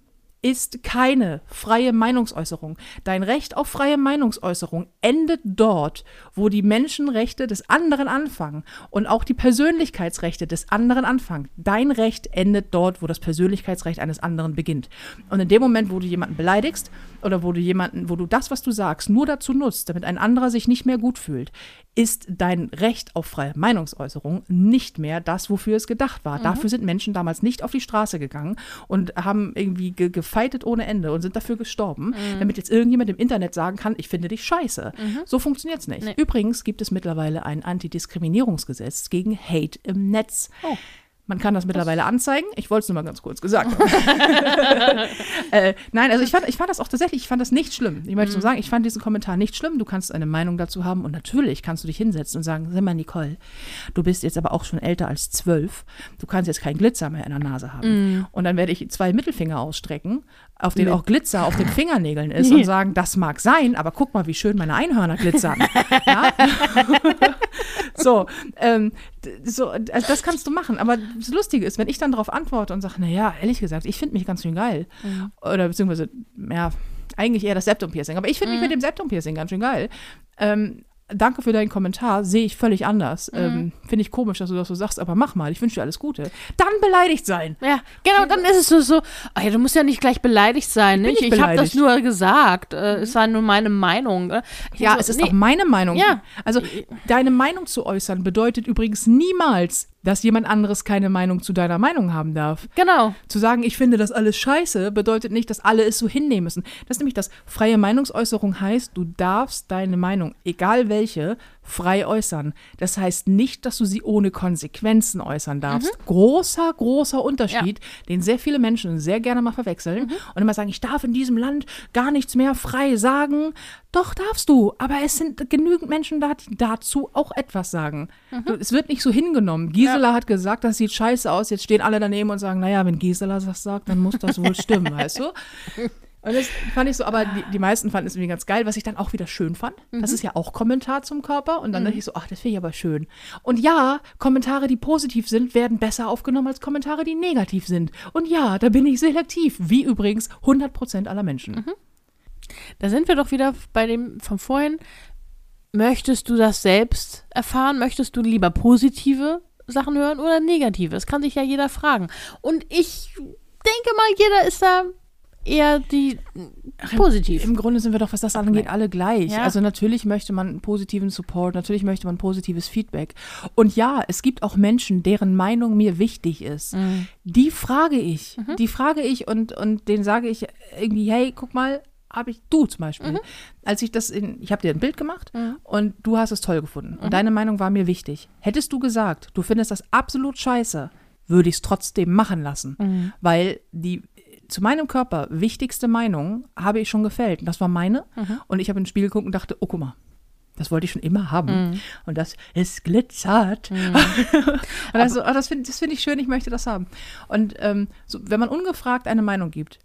S2: ist keine freie Meinungsäußerung. Dein Recht auf freie Meinungsäußerung endet dort, wo die Menschenrechte des anderen anfangen und auch die Persönlichkeitsrechte des anderen anfangen. Dein Recht endet dort, wo das Persönlichkeitsrecht eines anderen beginnt. Und in dem Moment, wo du jemanden beleidigst oder wo du jemanden, wo du das, was du sagst, nur dazu nutzt, damit ein anderer sich nicht mehr gut fühlt, ist dein Recht auf freie Meinungsäußerung nicht mehr das, wofür es gedacht war. Dafür sind Menschen damals nicht auf die Straße gegangen und haben irgendwie ge gefeitet ohne Ende und sind dafür gestorben, damit jetzt irgendjemand im Internet sagen kann, ich finde dich scheiße. So funktioniert es nicht.
S1: Nee.
S2: Übrigens gibt es mittlerweile ein Antidiskriminierungsgesetz gegen Hate im Netz.
S1: Oh.
S2: Man kann das mittlerweile anzeigen. Ich wollte es nur mal ganz kurz gesagt haben. äh, nein, also ich fand, ich fand das auch tatsächlich, ich fand das nicht schlimm. Ich möchte
S1: Mhm.
S2: nur sagen, ich fand diesen Kommentar nicht schlimm. Du kannst eine Meinung dazu haben und natürlich kannst du dich hinsetzen und sagen, sag mal, Nicole, du bist jetzt aber auch schon älter als zwölf. Du kannst jetzt keinen Glitzer mehr in der Nase haben.
S1: Mhm.
S2: Und dann werde ich zwei Mittelfinger ausstrecken, auf denen
S1: Nee.
S2: auch Glitzer auf den Fingernägeln ist
S1: Nee.
S2: und sagen, das mag sein, aber guck mal, wie schön meine Einhörner glitzern. so, ähm, so, also das kannst du machen. Aber das Lustige ist, wenn ich dann darauf antworte und sage, naja, ehrlich gesagt, ich finde mich ganz schön geil. Oder beziehungsweise, ja, eigentlich eher das Septum-Piercing. Aber ich finde mich mit dem Septum-Piercing ganz schön geil. Ähm, danke für deinen Kommentar, sehe ich völlig anders. Ähm, finde ich komisch, dass du das so sagst, aber mach mal, ich wünsche dir alles Gute. Dann beleidigt sein.
S1: Ja, genau, dann ist es so, so ah ja, du musst ja nicht gleich beleidigt sein. Nicht?
S2: nicht
S1: Ich habe das nur gesagt. Äh, es war nur meine Meinung. äh. Ich
S2: Ja,
S1: so,
S2: es ist
S1: nee,
S2: auch meine Meinung.
S1: Ja.
S2: Also deine Meinung zu äußern bedeutet übrigens niemals, dass jemand anderes keine Meinung zu deiner Meinung haben darf.
S1: Genau.
S2: Zu sagen, ich finde das alles scheiße, bedeutet nicht, dass alle es so hinnehmen müssen. Das ist nämlich das. Freie Meinungsäußerung heißt, du darfst deine Meinung, egal welche, frei äußern. Das heißt nicht, dass du sie ohne Konsequenzen äußern darfst. Großer, großer Unterschied, den sehr viele Menschen sehr gerne mal verwechseln und immer sagen, ich darf in diesem Land gar nichts mehr frei sagen. Doch darfst du, aber es sind genügend Menschen da, die dazu auch etwas sagen. Du, es wird nicht so hingenommen. Gisela hat gesagt, das sieht scheiße aus. Jetzt stehen alle daneben und sagen, naja, wenn Gisela das sagt, dann muss das wohl stimmen, weißt du? Und das fand ich so, aber die, die meisten fanden es irgendwie ganz geil, was ich dann auch wieder schön fand. Das ist ja auch Kommentar zum Körper. Und dann dachte ich so, ach, das finde ich aber schön. Und ja, Kommentare, die positiv sind, werden besser aufgenommen als Kommentare, die negativ sind. Und ja, da bin ich selektiv, wie übrigens 100% aller Menschen.
S1: Da sind wir doch wieder bei dem von vorhin. Möchtest du das selbst erfahren? Möchtest du lieber positive Sachen hören oder negative? Das kann sich ja jeder fragen. Und ich denke mal, jeder ist da eher die positiv.
S2: Im Grunde sind wir doch, was das angeht, alle gleich.
S1: Ja.
S2: Also natürlich möchte man positiven Support, natürlich möchte man positives Feedback. Und ja, es gibt auch Menschen, deren Meinung mir wichtig ist. Die frage ich. Die frage ich und, und denen sage ich irgendwie, hey, guck mal, habe ich, du zum Beispiel, als ich das in, ich habe dir ein Bild gemacht und du hast es toll gefunden und deine Meinung war mir wichtig. Hättest du gesagt, du findest das absolut scheiße, würde ich es trotzdem machen lassen, weil die zu meinem Körper wichtigste Meinung habe ich schon gefällt. Das war meine und ich habe ins Spiel geguckt und dachte, oh guck mal, Das wollte ich schon immer haben.
S1: Mhm.
S2: Und das, es glitzert. und also, oh, das finde das find ich schön, ich möchte das haben. Und ähm, so, wenn man ungefragt eine Meinung gibt,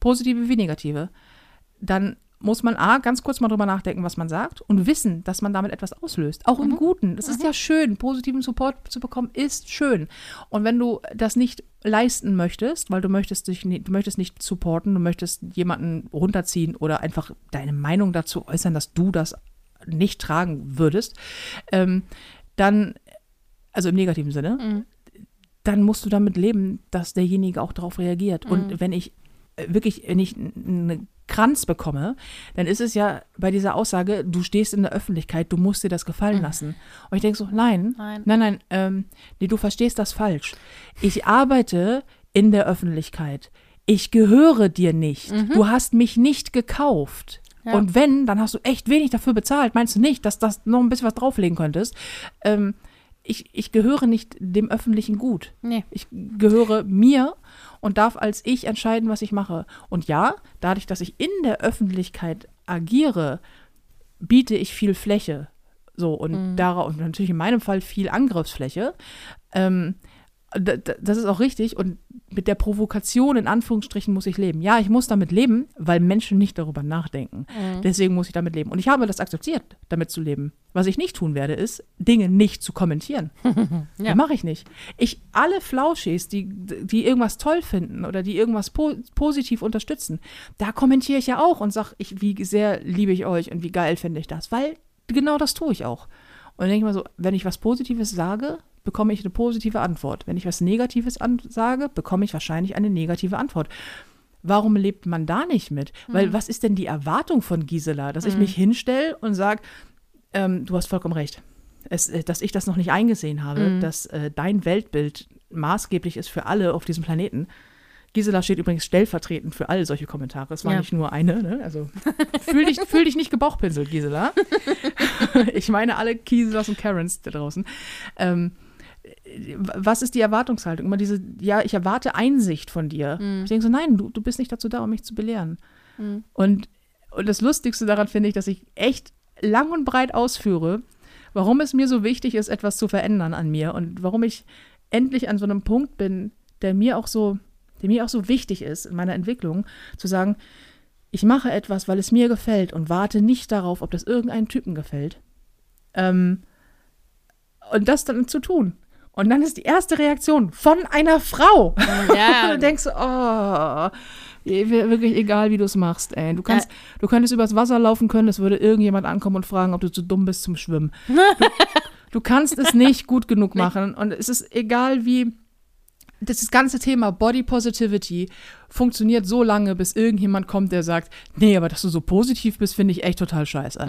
S2: positive wie negative, dann muss man A, ganz kurz mal drüber nachdenken, was man sagt und wissen, dass man damit etwas auslöst. Auch im Guten. Das ist ja schön. Positiven Support zu bekommen ist schön. Und wenn du das nicht leisten möchtest, weil du möchtest dich, du möchtest nicht supporten, du möchtest jemanden runterziehen oder einfach deine Meinung dazu äußern, dass du das nicht tragen würdest, ähm, dann, also im negativen Sinne, dann musst du damit leben, dass derjenige auch darauf reagiert. Und wenn ich äh, wirklich, wenn ich einen Kranz bekomme, dann ist es ja bei dieser Aussage, du stehst in der Öffentlichkeit, du musst dir das gefallen lassen. Und ich denke so, nein,
S1: Nein.
S2: nein, nein, ähm, nee, du verstehst das falsch. Ich arbeite in der Öffentlichkeit. Ich gehöre dir nicht. Du hast mich nicht gekauft.
S1: Ja.
S2: Und wenn, dann hast du echt wenig dafür bezahlt. Meinst du nicht, dass das noch ein bisschen was drauflegen könntest? Ähm, ich, ich gehöre nicht dem öffentlichen Gut.
S1: Nee.
S2: Ich gehöre mir und darf als ich entscheiden, was ich mache. Und ja, dadurch, dass ich in der Öffentlichkeit agiere, biete ich viel Fläche. So, und darauf, und natürlich in meinem Fall viel Angriffsfläche. Ähm, das ist auch richtig. Und mit der Provokation in Anführungsstrichen muss ich leben. Ja, ich muss damit leben, weil Menschen nicht darüber nachdenken. Deswegen muss ich damit leben. Und ich habe das akzeptiert, damit zu leben. Was ich nicht tun werde, ist, Dinge nicht zu kommentieren.
S1: Ja.
S2: Ja. Mache ich nicht. Ich, alle Flauschis, die, die irgendwas toll finden oder die irgendwas po positiv unterstützen, da kommentiere ich ja auch und sage, ich, wie sehr liebe ich euch und wie geil finde ich das. Weil genau das tue ich auch. Und dann denke ich mal so, wenn ich was Positives sage, bekomme ich eine positive Antwort. Wenn ich was Negatives sage, bekomme ich wahrscheinlich eine negative Antwort. Warum lebt man da nicht mit? Weil was ist denn die Erwartung von Gisela? Dass ich mich hinstelle und sage, ähm, du hast vollkommen recht. Es, äh, dass ich das noch nicht eingesehen habe, dass äh, dein Weltbild maßgeblich ist für alle auf diesem Planeten. Gisela steht übrigens stellvertretend für all solche Kommentare. Es war
S1: Ja.
S2: nicht nur eine, ne? Also fühl dich, fühl dich nicht gebauchpinselt, Gisela. ich meine alle Giselas und Karens da draußen. Ähm, was ist die Erwartungshaltung? Immer diese, ja, ich erwarte Einsicht von dir. Ich denke so, nein, du, du bist nicht dazu da, um mich zu belehren. Und, und das Lustigste daran finde ich, dass ich echt lang und breit ausführe, warum es mir so wichtig ist, etwas zu verändern an mir und warum ich endlich an so einem Punkt bin, der mir auch so, der mir auch so wichtig ist in meiner Entwicklung, zu sagen, ich mache etwas, weil es mir gefällt und warte nicht darauf, ob das irgendeinem Typen gefällt. Ähm, und das dann zu tun. Und dann ist die erste Reaktion von einer Frau.
S1: Ja.
S2: Und du denkst, oh, wirklich egal, wie du es machst, ey. Du kannst, du könntest übers Wasser laufen können, es würde irgendjemand ankommen und fragen, ob du zu dumm bist zum Schwimmen. Du, du kannst es nicht gut genug machen. Und es ist egal, wie. Das ganze Thema Body Positivity funktioniert so lange, bis irgendjemand kommt, der sagt, nee, aber dass du so positiv bist, finde ich echt total scheiße.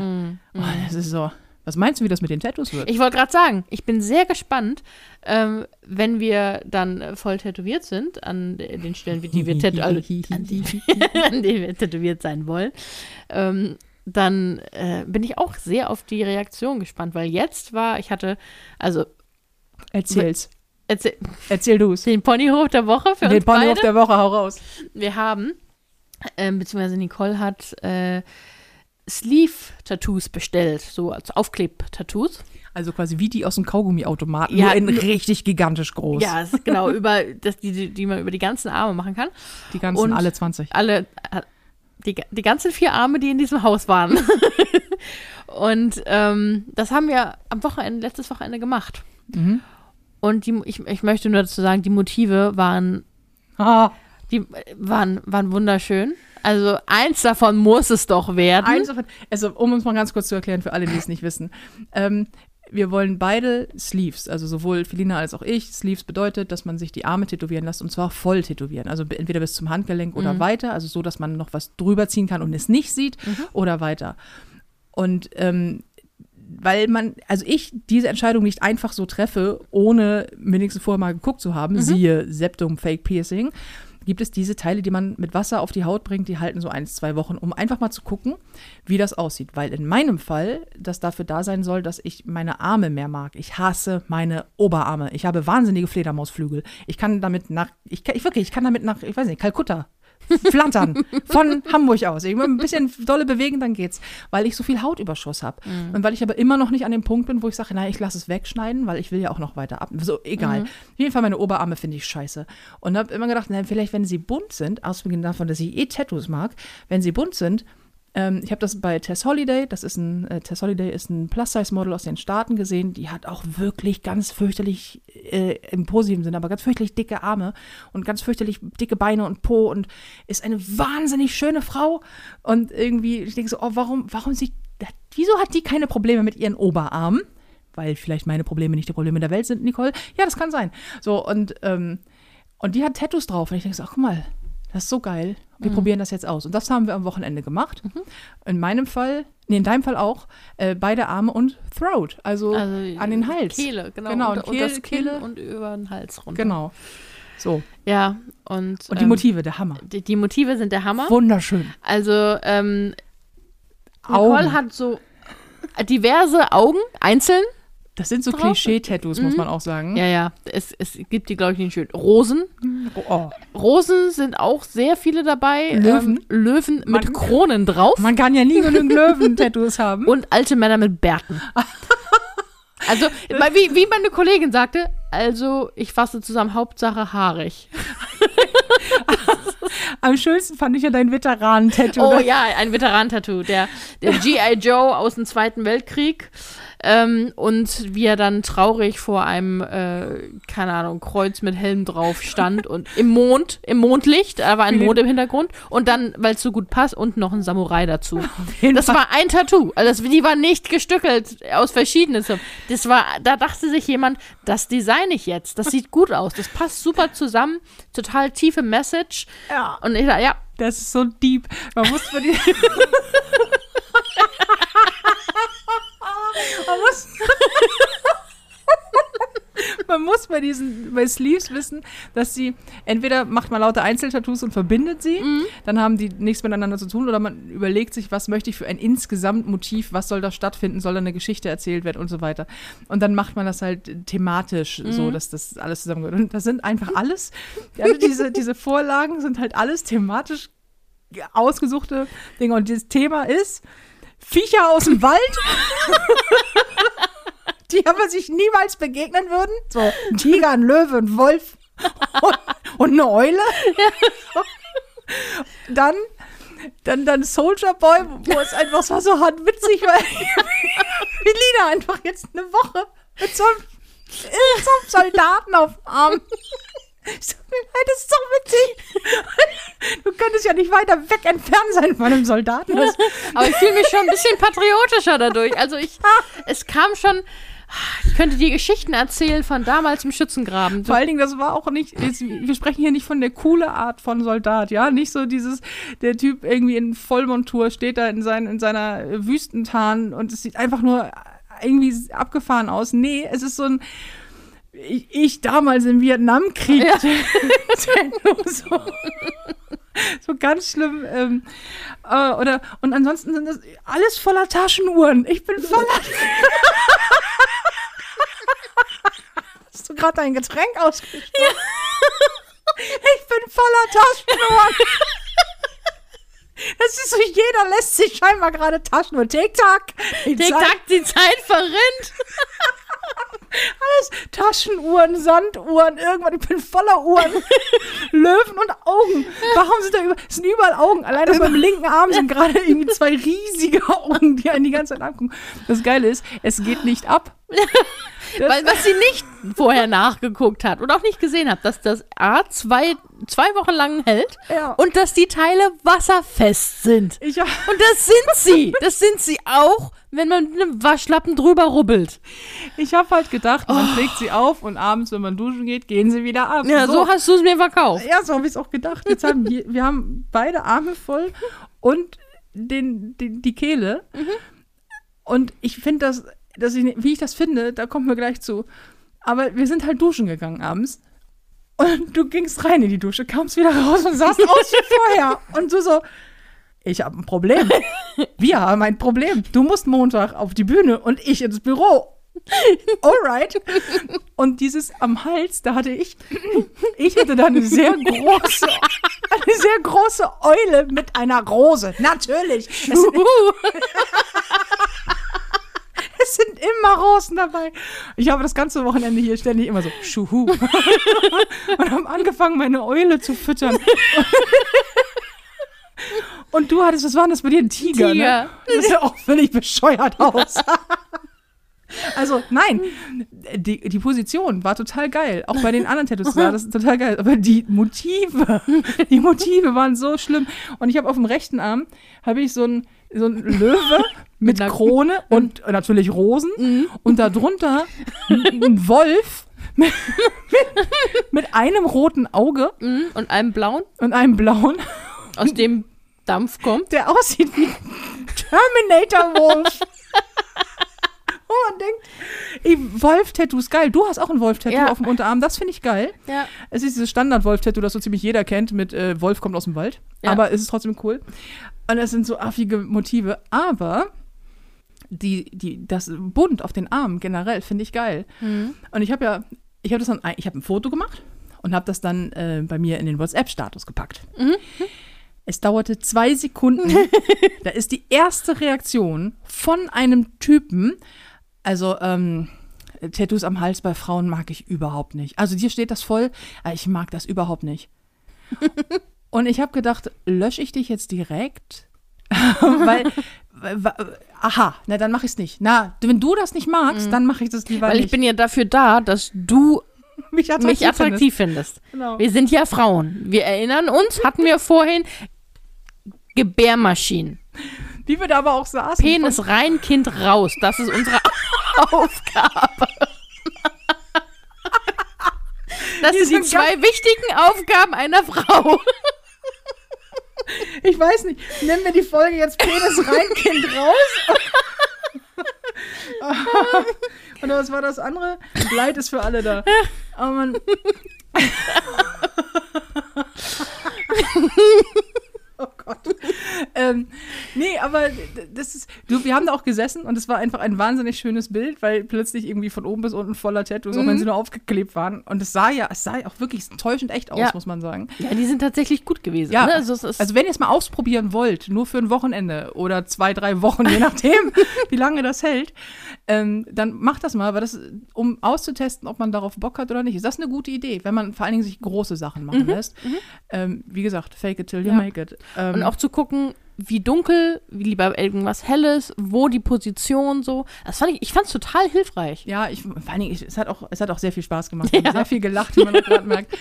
S2: Oh, das ist so. Was meinst du, wie das mit den Tattoos wird?
S1: Ich wollte gerade sagen, ich bin sehr gespannt, ähm, wenn wir dann äh, voll tätowiert sind, an de- den Stellen, die wir, tät also, an, die, an denen wir tätowiert sein wollen, ähm, dann äh, bin ich auch sehr auf die Reaktion gespannt, weil jetzt war, ich hatte, also
S2: Erzähl's.
S1: erzähl,
S2: Erzähl du's.
S1: den Ponyhof der Woche für
S2: Den
S1: uns
S2: Ponyhof
S1: beide.
S2: der Woche, hau raus.
S1: Wir haben, ähm, beziehungsweise Nicole hat äh, Sleeve-Tattoos bestellt, so als Aufkleb-Tattoos.
S2: Also quasi wie die aus dem Kaugummiautomaten,
S1: Ja,
S2: nur in richtig gigantisch groß.
S1: Ja, genau, über, das, die, die, die man über die ganzen Arme machen kann.
S2: Die ganzen,
S1: Und-
S2: alle 20.
S1: Alle, äh, die, die ganzen vier Arme, die in diesem Haus waren. Und ähm, das haben wir am Wochenende, letztes Wochenende gemacht.
S2: Mhm.
S1: Und die, ich, ich möchte nur dazu sagen, die Motive waren,
S2: Ah,
S1: die äh, waren, waren wunderschön. Also eins davon muss es doch werden.
S2: eins davon, also um uns mal ganz kurz zu erklären, für alle, die es nicht wissen. Ähm, wir wollen beide Sleeves, also sowohl Felina als auch ich. Sleeves bedeutet, dass man sich die Arme tätowieren lässt und zwar voll tätowieren. Also entweder bis zum Handgelenk oder weiter, also so, dass man noch was drüber ziehen kann und es nicht sieht oder weiter. Und ähm, weil man, also ich diese Entscheidung nicht einfach so treffe, ohne wenigstens vorher mal geguckt zu haben, siehe Septum Fake Piercing, gibt es diese Teile, die man mit Wasser auf die Haut bringt, die halten so eins, zwei Wochen, um einfach mal zu gucken, wie das aussieht. Weil in meinem Fall das dafür da sein soll, dass ich meine Arme mehr mag. Ich hasse meine Oberarme. Ich habe wahnsinnige Fledermausflügel. Ich kann damit nach, ich, ich wirklich, ich kann damit nach, ich weiß nicht, Kalkutta flattern von Hamburg aus. Ich muss ein bisschen dolle bewegen, dann geht's, weil ich so viel Hautüberschuss habe.
S1: Mhm.
S2: Und weil ich aber immer noch nicht an dem Punkt bin, wo ich sage, nein, ich lasse es wegschneiden, weil ich will ja auch noch weiter ab. So, egal.
S1: Mhm.
S2: Auf jeden Fall meine Oberarme finde ich scheiße. Und habe immer gedacht, na, vielleicht, wenn sie bunt sind, ausgehend davon, dass ich eh Tattoos mag, wenn sie bunt sind, ähm, ich habe das bei Tess Holiday, das ist ein, äh, Tess Holiday ist ein Plus-Size-Model aus den Staaten gesehen, die hat auch wirklich ganz fürchterlich, äh, im positiven Sinne, aber ganz fürchterlich dicke Arme und ganz fürchterlich dicke Beine und Po und ist eine wahnsinnig schöne Frau und irgendwie, ich denke so, oh, warum, warum sie, wieso hat die keine Probleme mit ihren Oberarmen? Weil vielleicht meine Probleme nicht die Probleme der Welt sind, Nicole. Ja, das kann sein. So, und, ähm, und die hat Tattoos drauf und ich denke so, ach, guck mal, das ist so geil. Wir probieren das jetzt aus. Und das haben wir am Wochenende gemacht. In meinem Fall, nee, in deinem Fall auch, äh, beide Arme und Throat, also,
S1: Also
S2: an den Hals.
S1: Kehle, genau.
S2: Genau,
S1: und,
S2: und
S1: und das
S2: Kehl-
S1: Kinn
S2: Kehle.
S1: und über den Hals runter.
S2: Genau. So.
S1: Ja, und,
S2: Und die
S1: ähm,
S2: Motive, der Hammer.
S1: die, die Motive sind der Hammer.
S2: Wunderschön.
S1: Also, ähm, Nicole
S2: Augen.
S1: hat so diverse Augen, einzeln.
S2: Das sind so. Klischee-Tattoos, muss man auch sagen.
S1: Ja, ja, es, es gibt die, glaube ich, nicht schön. Rosen.
S2: Oh.
S1: Rosen sind auch sehr viele dabei.
S2: Löwen.
S1: Ähm, Löwen mit
S2: Man-
S1: Kronen drauf.
S2: Man kann ja nie genug Löwen-Tattoos haben.
S1: und alte Männer mit Bärten. Also, wie, wie meine Kollegin sagte, also ich fasse zusammen, Hauptsache haarig.
S2: Am schönsten fand ich ja dein Veteranen-Tattoo.
S1: Oh ja, ein Veteran-Tattoo, der, der G.I. Joe aus dem Zweiten Weltkrieg. Ähm, und wie er dann traurig vor einem, äh, keine Ahnung, Kreuz mit Helm drauf stand und im Mond, im Mondlicht, da war ein Mond im Hintergrund und dann, weil es so gut passt, und noch ein Samurai dazu. Das war ein Tattoo. Also das, die war nicht gestückelt aus verschiedenen. Das war, da dachte sich jemand, das design ich jetzt. Das sieht gut aus. Das passt super zusammen. Total tiefe Message.
S2: Ja.
S1: Und ich dachte, ja,
S2: Das ist so deep. Man muss für die. man muss. Man muss bei diesen bei Sleeves wissen, dass sie entweder macht man lauter Einzeltattoos und verbindet sie, dann haben die nichts miteinander zu tun, oder man überlegt sich, was möchte ich für ein Insgesamtmotiv, was soll da stattfinden, soll da eine Geschichte erzählt werden und so weiter. Und dann macht man das halt thematisch so, dass das alles zusammengehört. Und das sind einfach alles, alle diese, diese Vorlagen sind halt alles thematisch ausgesuchte Dinge. Und das Thema ist Viecher aus dem Wald, die aber sich niemals begegnen würden. So ein Tiger, ein Löwe, ein Wolf und, und eine Eule. Dann, dann, dann Soldier Boy, wo es einfach so, so hart witzig war. Wie Lina einfach jetzt eine Woche mit so einem, mit so einem Soldaten auf dem Arm. Ich sag mir leid, das ist so witzig. Du könntest ja nicht weiter weg entfernt sein von einem Soldaten.
S1: Aber ich fühle mich schon ein bisschen patriotischer dadurch. Also ich, es kam schon, ich könnte dir Geschichten erzählen von damals im Schützengraben.
S2: vor allen Dingen, das war auch nicht, jetzt, wir sprechen hier nicht von der coole Art von Soldat, ja, nicht so dieses, der Typ irgendwie in Vollmontur steht da in, sein, in seiner Wüstentarn und es sieht einfach nur irgendwie abgefahren aus. Nee, es ist so ein, ich, ich damals im Vietnamkrieg.
S1: Ja.
S2: so, so ganz schlimm. Ähm, äh, oder, und ansonsten sind das alles voller Taschenuhren. Ich bin voller. Hast du gerade dein Getränk ausgeschüttet? Ich bin voller Taschenuhren. Das ist so, jeder lässt sich scheinbar gerade Taschenuhren. Tick-Tack.
S1: Tick-Tack, die Zeit verrinnt.
S2: Alles Taschenuhren, Sanduhren, irgendwann. Ich bin voller Uhren. Löwen und Augen. Warum sind da über, sind überall Augen? Allein auf meinem linken Arm sind gerade irgendwie zwei riesige Augen, die einen die ganze Zeit angucken. Das Geile ist, es geht nicht ab.
S1: Weil, was sie nicht vorher nachgeguckt hat und auch nicht gesehen hat, dass das A zwei, zwei Wochen lang hält
S2: Ja.
S1: und dass die Teile wasserfest sind.
S2: Ich,
S1: Und das sind sie. Das sind sie auch, wenn man mit einem Waschlappen drüber rubbelt.
S2: ich habe halt gedacht, man trägt sie auf und abends, wenn man duschen geht, gehen sie wieder ab.
S1: Ja, so, hast du es mir verkauft.
S2: Ja, so habe ich es auch gedacht. Jetzt haben wir, wir haben beide Arme voll und den, den, die Kehle. Und ich finde das, dass ich, wie ich das finde, da kommen wir gleich zu. Aber wir sind halt duschen gegangen abends. Und du gingst rein in die Dusche, kamst wieder raus und sahst aus wie vorher. Und du so, ich habe ein Problem. Wir haben ein Problem. Du musst Montag auf die Bühne und ich ins Büro. Alright. Und dieses am Hals, da hatte ich, ich hatte da eine sehr große, eine sehr große Eule mit einer Rose. Natürlich. Es sind, immer Rosen dabei. Ich habe das ganze Wochenende hier ständig immer so Schuhu. Und haben angefangen, meine Eule zu füttern. Und du hattest, was war denn das bei dir? Ein Tiger,
S1: Tiger.
S2: ne? Das sah auch völlig bescheuert aus. Also, nein, die, die Position war total geil. Auch bei den anderen Tattoos war das total geil. Aber die Motive, die Motive waren so schlimm. Und ich habe auf dem rechten Arm, habe ich so ein so ein Löwe mit
S1: einer-
S2: Krone und natürlich Rosen und darunter ein Wolf mit, mit, mit einem roten Auge
S1: Mhm, Und einem blauen,
S2: und einem blauen,
S1: aus dem Dampf kommt.
S2: der aussieht wie Terminator Wolf. Wo man denkt, ey, Wolf-Tattoos, geil. Du hast auch ein Wolf-Tattoo
S1: Ja.
S2: auf dem Unterarm, das finde ich geil.
S1: Ja.
S2: Es ist dieses Standard-Wolf-Tattoo, das so ziemlich jeder kennt, mit äh, Wolf kommt aus dem Wald.
S1: Ja.
S2: Aber es ist trotzdem cool. Und es sind so affige Motive. Aber die, die, das Bunt auf den Armen generell finde ich geil. Und ich habe ja, ich habe das dann, ich habe ein Foto gemacht und habe das dann äh, bei mir in den WhatsApp-Status gepackt. Es dauerte zwei Sekunden. da ist die erste Reaktion von einem Typen, also ähm, Tattoos am Hals bei Frauen mag ich überhaupt nicht. Also dir steht das voll, ich mag das überhaupt nicht. Und ich habe gedacht, lösche ich dich jetzt direkt? weil, weil, aha, na dann mache ich es nicht. Na, wenn du das nicht magst, dann mache ich das lieber
S1: Weil ich
S2: nicht.
S1: bin ja dafür da, dass du
S2: mich attraktiv,
S1: mich attraktiv findest.
S2: Genau.
S1: Wir sind ja Frauen. Wir erinnern uns, hatten wir vorhin Gebärmaschinen.
S2: findest. Wie wir da aber auch saßen.
S1: Penis rein, Kind raus. Das ist unsere Aufgabe. Das
S2: Die
S1: sind die zwei wichtigen Aufgaben einer Frau.
S2: Ich weiß nicht, nennen wir die Folge jetzt Penis rein, Kind raus? Und was war das andere? Leid ist für alle da. Oh Mann. Gott. Ähm, nee, aber das ist, du, wir haben da auch gesessen und es war einfach ein wahnsinnig schönes Bild, weil plötzlich irgendwie von oben bis unten voller Tattoos, auch wenn sie nur aufgeklebt waren. Und es sah ja, es sah ja auch wirklich täuschend echt aus,
S1: Ja.
S2: muss man sagen.
S1: Ja, die sind tatsächlich gut gewesen.
S2: Ja,
S1: ne? also,
S2: also wenn ihr es mal ausprobieren wollt, nur für ein Wochenende oder zwei, drei Wochen, je nachdem, wie lange das hält, ähm, dann macht das mal, weil das, um auszutesten, ob man darauf Bock hat oder nicht, ist das eine gute Idee, wenn man vor allen Dingen sich große Sachen machen lässt. Ähm, wie gesagt, fake it till you
S1: Ja.
S2: make it. Ähm,
S1: und auch zu gucken, wie dunkel, wie lieber irgendwas Helles, wo die Position so. Das fand ich, ich fand es total hilfreich.
S2: ja, ich, vor allen Dingen, es, hat auch, es hat auch sehr viel Spaß gemacht. Haben sehr viel gelacht, wie man gerade merkt.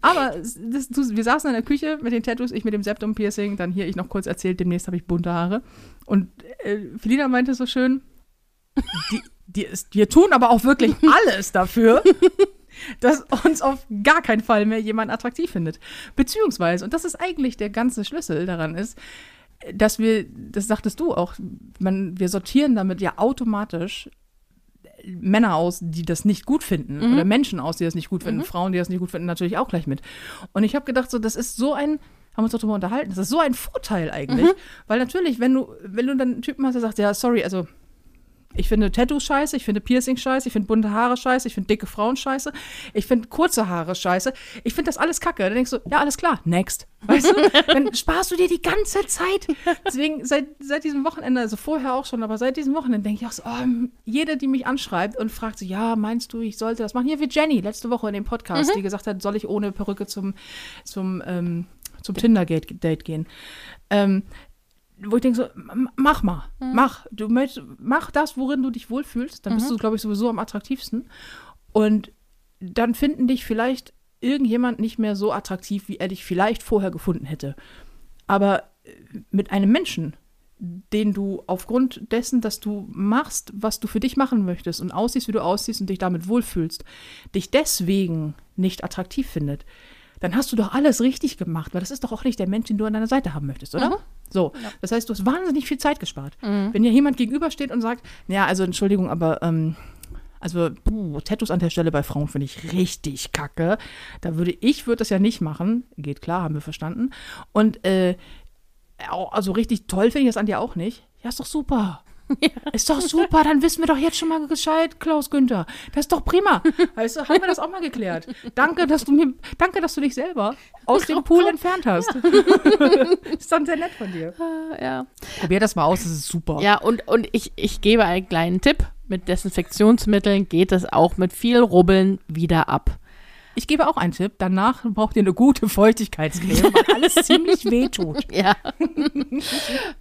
S2: Aber das, du, wir saßen in der Küche mit den Tattoos, ich mit dem Septum-Piercing, dann hier ich noch kurz erzählt, demnächst habe ich bunte Haare. Und äh, Felina meinte so schön, die, die ist, wir tun aber auch wirklich alles dafür, dass uns auf gar keinen Fall mehr jemand attraktiv findet. Beziehungsweise, und das ist eigentlich der ganze Schlüssel daran ist, dass wir, das sagtest du auch, man, wir sortieren damit ja automatisch Männer aus, die das nicht gut finden oder Menschen aus, die das nicht gut finden, Frauen, die das nicht gut finden, natürlich auch gleich mit. Und ich habe gedacht, so, das ist so ein, haben wir uns doch darüber unterhalten, das ist so ein Vorteil eigentlich, weil natürlich, wenn du, wenn du dann einen Typen hast, der sagt, ja, sorry, also ich finde Tattoos scheiße, ich finde Piercing scheiße, ich finde bunte Haare scheiße, ich finde dicke Frauen scheiße, ich finde kurze Haare scheiße, ich finde das alles kacke. Dann denkst du, ja, alles klar, next. Weißt du? Dann sparst du dir die ganze Zeit. Deswegen seit, seit diesem Wochenende, also vorher auch schon, aber seit diesem Wochenende denke ich auch so, oh, jede, die mich anschreibt und fragt so, ja, meinst du, ich sollte das machen? Hier wie Jenny letzte Woche in dem Podcast, die gesagt hat, soll ich ohne Perücke zum, zum, ähm, zum Tinder-Date gehen. Ähm, wo ich denke so, mach mal, mach, du möchtest, mach das, worin du dich wohlfühlst, dann bist du, glaube ich, sowieso am attraktivsten. Und dann finden dich vielleicht irgendjemand nicht mehr so attraktiv, wie er dich vielleicht vorher gefunden hätte. Aber äh, mit einem Menschen, den du aufgrund dessen, dass du machst, was du für dich machen möchtest und aussiehst, wie du aussiehst und dich damit wohlfühlst, dich deswegen nicht attraktiv findet, dann hast du doch alles richtig gemacht, weil das ist doch auch nicht der Mensch, den du an deiner Seite haben möchtest, oder? So, das heißt, du hast wahnsinnig viel Zeit gespart. Wenn dir jemand gegenübersteht und sagt, ja, also Entschuldigung, aber ähm, also puh, Tattoos an der Stelle bei Frauen finde ich richtig kacke. Da würde ich würde das ja nicht machen. Geht klar, haben wir verstanden. Und äh, also richtig toll finde ich das an dir auch nicht. Ja, ist doch super. Ist doch super, dann wissen wir doch jetzt schon mal Bescheid, Klaus Günther. Das ist doch prima. Weißt du, haben wir das auch mal geklärt. Danke, dass du mir, danke, dass du dich selber aus dem Pool entfernt hast. ist dann sehr nett von dir.
S1: Ja.
S2: Probier das mal aus, das ist super.
S1: Ja, und, und ich, ich gebe einen kleinen Tipp. Mit Desinfektionsmitteln geht es auch mit viel Rubbeln wieder ab.
S2: Ich gebe auch einen Tipp. Danach braucht ihr eine gute Feuchtigkeitscreme, weil alles ziemlich wehtut.
S1: Ja.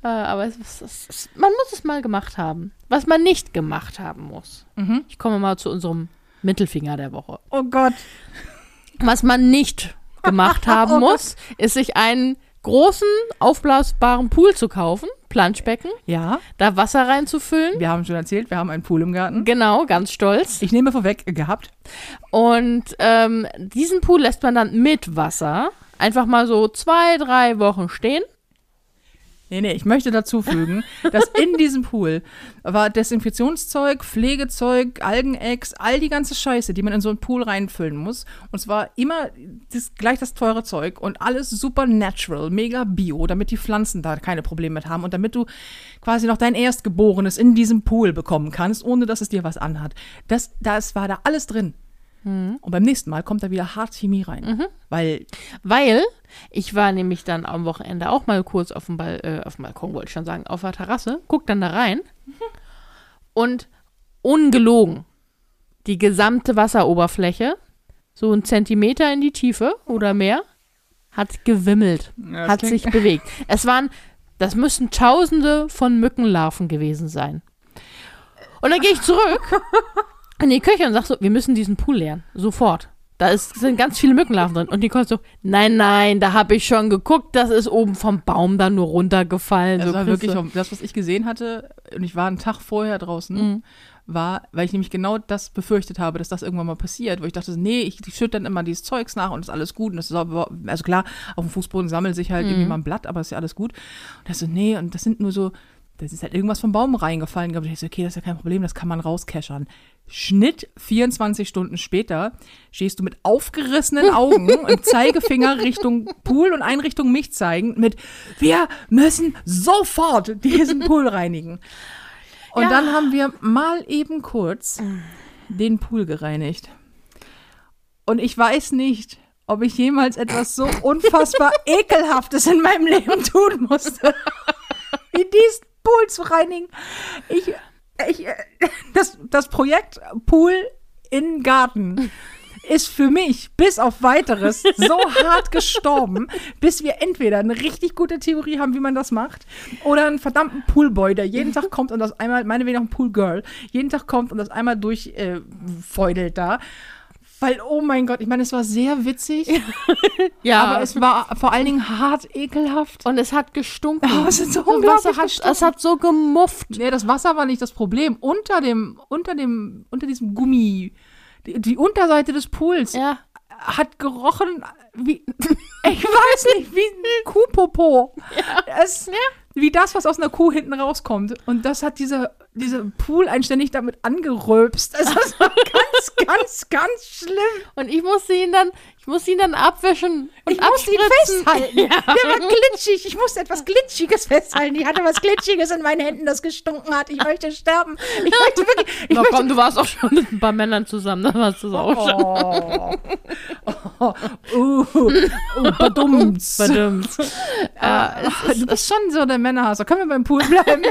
S1: Äh, Aber es, es, es, man muss es mal gemacht haben. Was man nicht gemacht haben muss. Ich komme mal zu unserem Mittelfinger der Woche.
S2: Oh Gott.
S1: Was man nicht gemacht haben muss, ist sich einen großen, aufblasbaren Pool zu kaufen, Planschbecken,
S2: Ja,
S1: da Wasser reinzufüllen.
S2: wir haben schon erzählt, wir haben einen Pool im Garten.
S1: Genau, ganz stolz.
S2: Ich nehme vorweg, gehabt.
S1: Und ähm, diesen Pool lässt man dann mit Wasser einfach mal so zwei, drei Wochen stehen.
S2: Nee, nee, ich möchte dazu fügen, dass in diesem Pool war Desinfektionszeug, Pflegezeug, Algenex, all die ganze Scheiße, die man in so einen Pool reinfüllen muss. Und es war immer das, gleich das teure Zeug und alles super natural, mega bio, damit die Pflanzen da keine Probleme mit haben und damit du quasi noch dein Erstgeborenes in diesem Pool bekommen kannst, ohne dass es dir was anhat. Das, das war da alles drin. Und beim nächsten Mal kommt da wieder hart Chemie rein. Weil
S1: Weil ich war nämlich dann am Wochenende auch mal kurz auf dem, Bal äh, auf dem Balkon, wollte ich schon sagen, auf der Terrasse, guck dann da rein und ungelogen, die gesamte Wasseroberfläche, so ein Zentimeter in die Tiefe oder mehr, hat gewimmelt,
S2: Ja,
S1: hat sich bewegt. Es waren, das müssen Tausende von Mückenlarven gewesen sein. Und dann gehe ich zurück in die Küche und sag so, wir müssen diesen Pool leeren, sofort. Da ist, sind ganz viele Mückenlarven drin. Und Nicole so, nein, nein, da habe ich schon geguckt, das ist oben vom Baum dann nur runtergefallen.
S2: Das
S1: so
S2: war
S1: Christe.
S2: wirklich das, was ich gesehen hatte, und ich war einen Tag vorher draußen,
S1: Mhm.
S2: war, weil ich nämlich genau das befürchtet habe, dass das irgendwann mal passiert, wo ich dachte, nee, ich, ich schütte dann immer dieses Zeugs nach und ist alles gut. Und das ist aber, also klar, auf dem Fußboden sammelt sich halt
S1: Mhm.
S2: irgendwie mal ein Blatt, aber ist ja alles gut. Und das so, nee, und das sind nur so, das ist halt irgendwas vom Baum reingefallen. Und ich so, okay, das ist ja kein Problem, das kann man rauskeschern. Schnitt 24 Stunden später stehst du mit aufgerissenen Augen und Zeigefinger Richtung Pool und ein Richtung mich zeigen mit wir müssen sofort diesen Pool reinigen. Und
S1: Ja.
S2: dann haben wir mal eben kurz den Pool gereinigt. Und ich weiß nicht, ob ich jemals etwas so unfassbar ekelhaftes in meinem Leben tun musste, wie diesen Pool zu reinigen. Ich, ich, äh, das, das Projekt Pool in Garten ist für mich bis auf weiteres so hart gestorben, bis wir entweder eine richtig gute Theorie haben, wie man das macht, oder einen verdammten Poolboy, der jeden Tag kommt und das einmal, meinetwegen auch ein Poolgirl, jeden Tag kommt und das einmal durchfeudelt äh, da. Weil, oh mein Gott, ich meine, es war sehr witzig,
S1: ja,
S2: aber es war vor allen Dingen hart ekelhaft.
S1: und es hat gestunken.
S2: Oh, es so
S1: Wasser hat,
S2: gestunken.
S1: es hat so gemufft.
S2: Nee, das Wasser war nicht das Problem. Unter dem, unter dem, unter diesem Gummi, die, die Unterseite des Pools
S1: Ja.
S2: hat gerochen wie, ich weiß nicht, wie ein Kuhpopo. Es, Wie das, was aus einer Kuh hinten rauskommt. Und das hat dieser, dieser Pool einständig damit angeröpst. Also das war ganz, ganz, ganz schlimm.
S1: Und ich musste ihn dann, ich musste ihn dann abwischen und
S2: Ich musste ihn festhalten. Der war glitschig. Ich musste etwas Glitschiges festhalten. Ich hatte was Glitschiges in meinen Händen, das gestunken hat. Ich möchte sterben. Ich möchte wirklich. Ich
S1: Na
S2: möchte,
S1: komm, du warst auch schon mit ein paar Männern zusammen, dann warst du es auch schon.
S2: oh, oh, uh, badumts.
S1: Verdammt.
S2: Ah, du bist schon so der Männerhasser. Können wir beim Pool bleiben?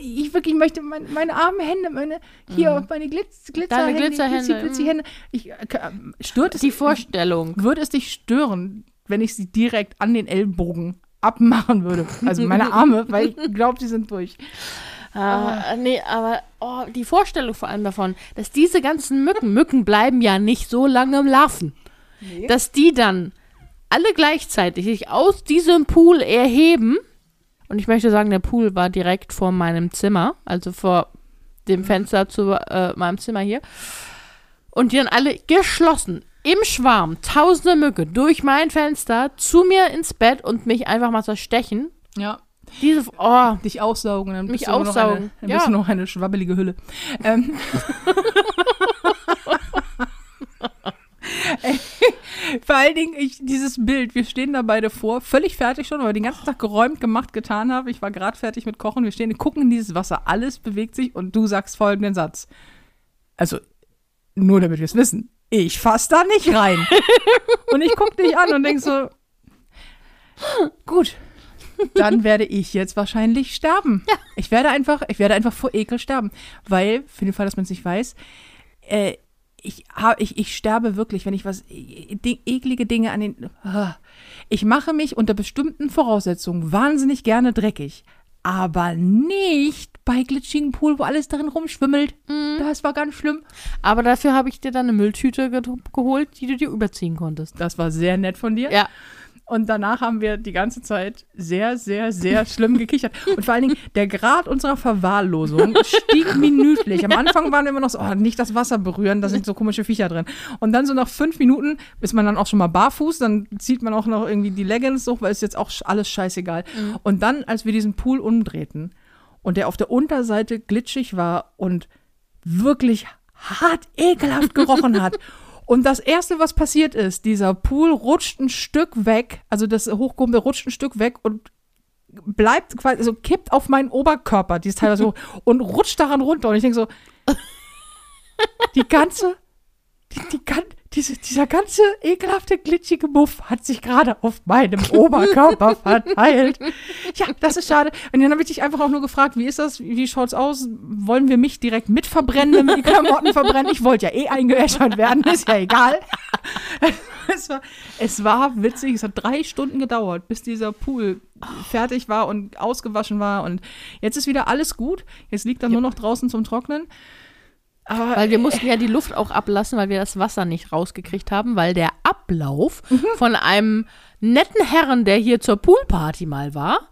S2: ich wirklich möchte mein, meine armen Hände, meine, hier auf meine Glitz, Glitzerhände,
S1: Glitzerhände,
S2: Glitzi, Glitzi Hände. Ich, äh, stört es,
S1: Die Vorstellung.
S2: Würde es dich stören, wenn ich sie direkt an den Ellbogen abmachen würde? Also meine Arme, weil ich glaube, die sind durch.
S1: Ah, nee, aber oh, die Vorstellung vor allem davon, dass diese ganzen Mücken, Mücken bleiben ja nicht so lange im Larven, dass die dann alle gleichzeitig sich aus diesem Pool erheben. Und ich möchte sagen, der Pool war direkt vor meinem Zimmer, also vor dem Fenster zu äh, meinem Zimmer hier. Und die dann alle geschlossen im Schwarm, tausende Mücke durch mein Fenster zu mir ins Bett und mich einfach mal zerstechen.
S2: Ja.
S1: Diese, oh,
S2: Dich aussaugen, dann
S1: Mich
S2: bist du nur noch
S1: aussaugen,
S2: eine, dann
S1: ja.
S2: bist du noch eine schwabbelige Hülle. Ähm. Vor allen Dingen, ich, dieses Bild, wir stehen da beide vor, völlig fertig schon, weil wir den ganzen Tag geräumt, gemacht, getan haben. Ich war gerade fertig mit Kochen. Wir stehen, gucken in dieses Wasser, alles bewegt sich und du sagst folgenden Satz. Also, nur damit wir es wissen. Ich fass da nicht rein. und ich guck dich an und denk so, gut, dann werde ich jetzt wahrscheinlich sterben.
S1: Ja.
S2: Ich werde einfach, ich werde einfach vor Ekel sterben. Weil, für den Fall, dass man es nicht weiß, äh, ich, hab, ich, ich sterbe wirklich, wenn ich was, e- e- eklige Dinge an den, ah. ich mache mich unter bestimmten Voraussetzungen wahnsinnig gerne dreckig. Aber nicht bei glitschigen Pool, wo alles darin rumschwimmelt. Das war ganz schlimm.
S1: Aber dafür habe ich dir dann eine Mülltüte ge geholt, die du dir überziehen konntest.
S2: Das war sehr nett von dir.
S1: Ja.
S2: Und danach haben wir die ganze Zeit sehr, sehr, sehr schlimm gekichert. Und vor allen Dingen, der Grad unserer Verwahrlosung stieg minütlich. Am Anfang waren wir immer noch so, oh, nicht das Wasser berühren, da sind so komische Viecher drin. Und dann so nach fünf Minuten ist man dann auch schon mal barfuß, dann zieht man auch noch irgendwie die Leggings hoch, weil es jetzt auch alles scheißegal. Und dann, als wir diesen Pool umdrehten und der auf der Unterseite glitschig war und wirklich hart ekelhaft gerochen hat. Und das erste, was passiert ist, dieser Pool rutscht ein Stück weg, also das hochgehobene rutscht ein Stück weg und bleibt quasi, also kippt auf meinen Oberkörper, die ist teilweise hoch, und rutscht daran runter. Und ich denke so, die ganze, die, die, diese, dieser ganze ekelhafte, glitschige Muff hat sich gerade auf meinem Oberkörper verteilt. Ja, das ist schade. Und dann habe ich dich einfach auch nur gefragt, wie ist das, wie schaut's aus? Wollen wir mich direkt mit verbrennen, wenn wir die Klamotten verbrennen? Ich wollte ja eh eingeäschert werden, ist ja egal. Es war, es war witzig, es hat drei Stunden gedauert, bis dieser Pool fertig war und ausgewaschen war. Und jetzt ist wieder alles gut. Jetzt liegt er nur noch draußen zum Trocknen. Aber
S1: Weil wir mussten ja die Luft auch ablassen, weil wir das Wasser nicht rausgekriegt haben, weil der Ablauf von einem netten Herren, der hier zur Poolparty mal war,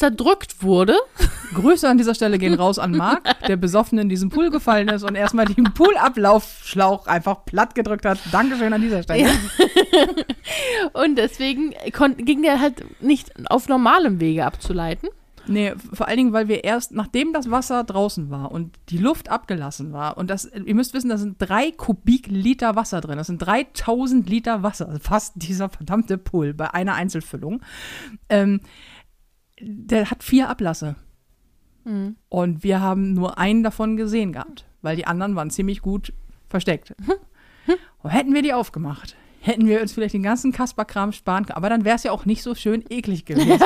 S1: zerdrückt wurde.
S2: Grüße an dieser Stelle gehen raus an Marc, der besoffen in diesen Pool gefallen ist und erstmal den Poolablaufschlauch einfach platt gedrückt hat. Dankeschön an dieser Stelle.
S1: Und deswegen ging der halt nicht auf normalem Wege abzuleiten.
S2: Nee, vor allen Dingen, weil wir erst, nachdem das Wasser draußen war und die Luft abgelassen war, und das, ihr müsst wissen, da sind drei Kubikliter Wasser drin. Das sind 3000 Liter Wasser, fast dieser verdammte Pool bei einer Einzelfüllung. Ähm, der hat vier Ablasse. Und wir haben nur einen davon gesehen gehabt, weil die anderen waren ziemlich gut versteckt. Und hätten wir die aufgemacht, hätten wir uns vielleicht den ganzen Kasperkram sparen können. Aber dann wäre es ja auch nicht so schön eklig gewesen.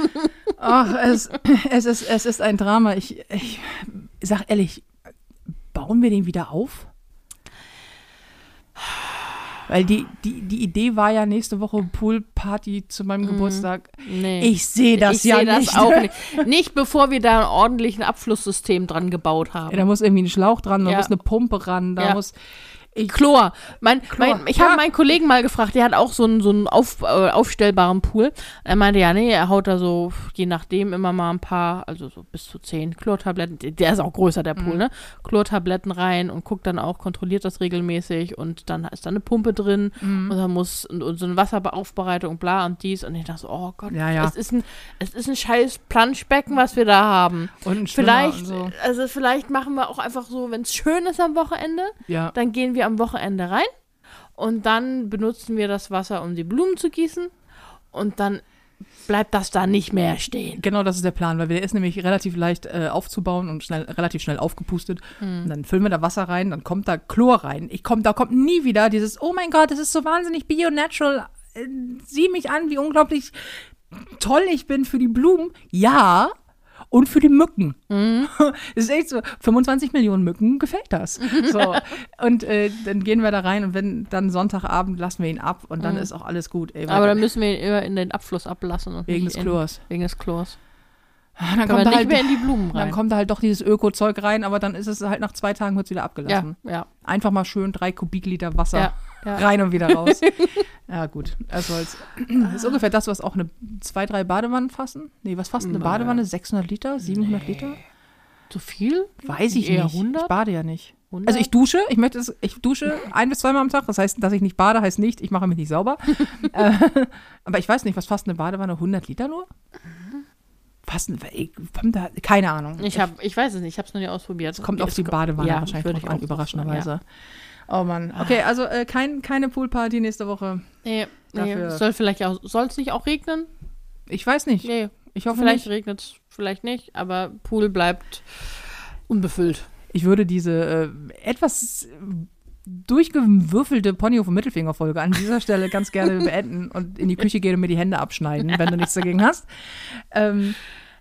S2: Ach, es, es, ist, es ist ein Drama. Ich, ich sag ehrlich, bauen wir den wieder auf? Weil die, die, die Idee war ja nächste Woche Poolparty zu meinem Geburtstag.
S1: Nee.
S2: Ich sehe das
S1: ich
S2: ja
S1: sehe das
S2: nicht.
S1: auch nicht. Nicht bevor wir da ein ordentliches Abflusssystem dran gebaut haben.
S2: Ja, da muss irgendwie ein Schlauch dran, da
S1: Ja.
S2: muss eine Pumpe ran, da
S1: Ja.
S2: muss.
S1: Chlor. Mein,
S2: Chlor.
S1: Mein, ich habe
S2: Ja.
S1: meinen Kollegen mal gefragt, der hat auch so einen, so einen auf, äh, aufstellbaren Pool. Er meinte, ja, nee, er haut da so, je nachdem, immer mal ein paar, also so bis zu zehn Chlortabletten. Der ist auch größer, der
S2: Mhm.
S1: Pool, ne? Chlortabletten rein und guckt dann auch, kontrolliert das regelmäßig und dann ist da eine Pumpe drin
S2: Mhm.
S1: und dann muss und, und so eine Wasseraufbereitung, bla und dies. Und ich dachte so, oh Gott,
S2: Ja, ja.
S1: Es, ist ein, es ist ein scheiß Planschbecken, was wir da haben.
S2: und ein
S1: Vielleicht,
S2: so.
S1: also vielleicht machen wir auch einfach so, wenn es schön ist am Wochenende,
S2: Ja.
S1: dann gehen wir am Wochenende rein und dann benutzen wir das Wasser, um die Blumen zu gießen und dann bleibt das da nicht mehr stehen.
S2: Genau, das ist der Plan, weil der ist nämlich relativ leicht äh, aufzubauen und schnell, relativ schnell aufgepustet.
S1: Hm.
S2: Und dann füllen wir da Wasser rein, dann kommt da Chlor rein. Ich komm, da kommt nie wieder dieses, oh mein Gott, das ist so wahnsinnig bio-natural. Äh, sieh mich an, wie unglaublich toll ich bin für die Blumen. Ja. Und für die Mücken.
S1: Mhm.
S2: Das ist echt so, 25 Millionen Mücken gefällt das. So. Und äh, dann gehen wir da rein und wenn dann Sonntagabend lassen wir ihn ab und dann ist auch alles gut. Ey,
S1: Mhm. Aber dann müssen wir ihn immer in den Abfluss ablassen. Und
S2: wegen des Chlors.
S1: Wegen des Chlors.
S2: dann
S1: Können wir
S2: kommt da
S1: nicht
S2: halt
S1: mehr in die Blumen
S2: Dann kommt da halt doch dieses Öko-Zeug rein, aber dann ist es halt nach zwei Tagen wird's wieder
S1: Ja,
S2: abgelassen.
S1: ja,
S2: Einfach mal schön drei Kubikliter Wasser
S1: ja. Ja.
S2: rein und wieder raus. ja, gut. Das soll's. Das ist ungefähr das, was auch eine zwei, drei Badewannen fassen. Nee, was fasst eine. Badewanne? 600 Liter? 700 Liter?
S1: Zu viel?
S2: Weiß ich
S1: Eher
S2: nicht.
S1: 100?
S2: Ich bade ja nicht.
S1: 100?
S2: Also ich dusche, ich möchte es, ich dusche ein bis zweimal am Tag. Das heißt, dass ich nicht bade, heißt nicht, ich mache mich nicht sauber. äh, aber ich weiß nicht, was fasst eine Badewanne? 100 Liter nur? Komm da, keine Ahnung.
S1: Ich, hab, ich weiß es nicht, ich habe es noch nie ausprobiert.
S2: Es kommt auf die Badewanne
S1: ja,
S2: wahrscheinlich drauf an,
S1: auch so
S2: überraschenderweise. Oh Mann. Okay, also äh, kein, keine Poolparty nächste Woche.
S1: Nee, nee. Soll vielleicht auch, soll es nicht auch regnen?
S2: Ich weiß nicht.
S1: Nee,
S2: Ich hoffe
S1: vielleicht
S2: nicht.
S1: regnet es, vielleicht nicht, aber Pool bleibt unbefüllt.
S2: Ich würde diese äh, etwas durchgewürfelte Ponyhof- und Mittelfinger-Folge an dieser Stelle ganz gerne beenden und in die Küche gehen und mir die Hände abschneiden, wenn du nichts dagegen hast. Ähm,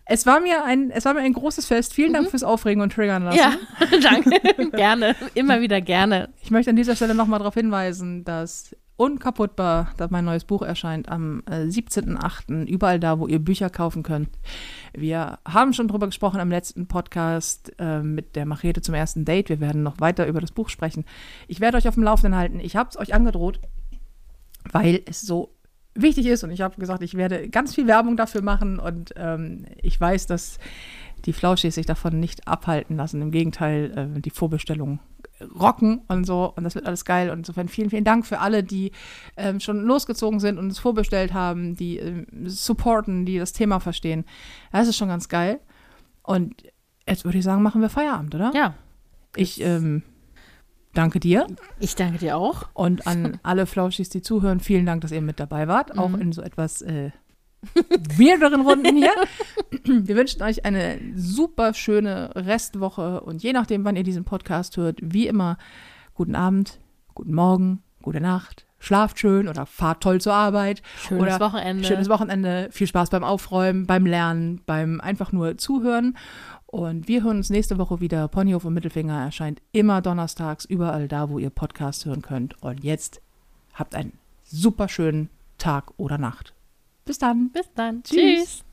S2: es war mir ein, es war mir ein großes Fest. Vielen Dank fürs Aufregen und Triggern lassen.
S1: Ja, danke. gerne. Immer wieder gerne.
S2: Ich möchte an dieser Stelle nochmal darauf hinweisen, dass Unkaputtbar, dass mein neues Buch erscheint am äh, 17.08. überall da, wo ihr Bücher kaufen könnt. Wir haben schon drüber gesprochen im letzten Podcast äh, mit der Machete zum ersten Date. Wir werden noch weiter über das Buch sprechen. Ich werde euch auf dem Laufenden halten. Ich habe es euch angedroht, weil es so wichtig ist und ich habe gesagt, ich werde ganz viel Werbung dafür machen und ähm, ich weiß, dass die Flauschis sich davon nicht abhalten lassen. Im Gegenteil, äh, die Vorbestellungen rocken und so und das wird alles geil und insofern vielen, vielen Dank für alle, die ähm, schon losgezogen sind und es vorbestellt haben, die ähm, supporten, die das Thema verstehen. Das ist schon ganz geil und jetzt würde ich sagen, machen wir Feierabend, oder?
S1: Ja,
S2: Ich ähm, danke dir
S1: ich danke dir auch.
S2: und an alle Flauschis, die zuhören, vielen Dank, dass ihr mit dabei wart, auch in so etwas äh, weirderen Runden hier. Wir wünschen euch eine super schöne Restwoche und je nachdem, wann ihr diesen Podcast hört, wie immer, guten Abend, guten Morgen, gute Nacht, schlaft schön oder fahrt toll zur Arbeit.
S1: Schönes
S2: oder
S1: Wochenende.
S2: Schönes Wochenende, viel Spaß beim Aufräumen, beim Lernen, beim einfach nur Zuhören. Und wir hören uns nächste Woche wieder. Ponyhof und Mittelfinger erscheint immer donnerstags, überall da, wo ihr Podcast hören könnt. Und jetzt habt einen super schönen Tag oder Nacht. Bis dann.
S1: Bis dann.
S2: Tschüss.
S1: Tschüss.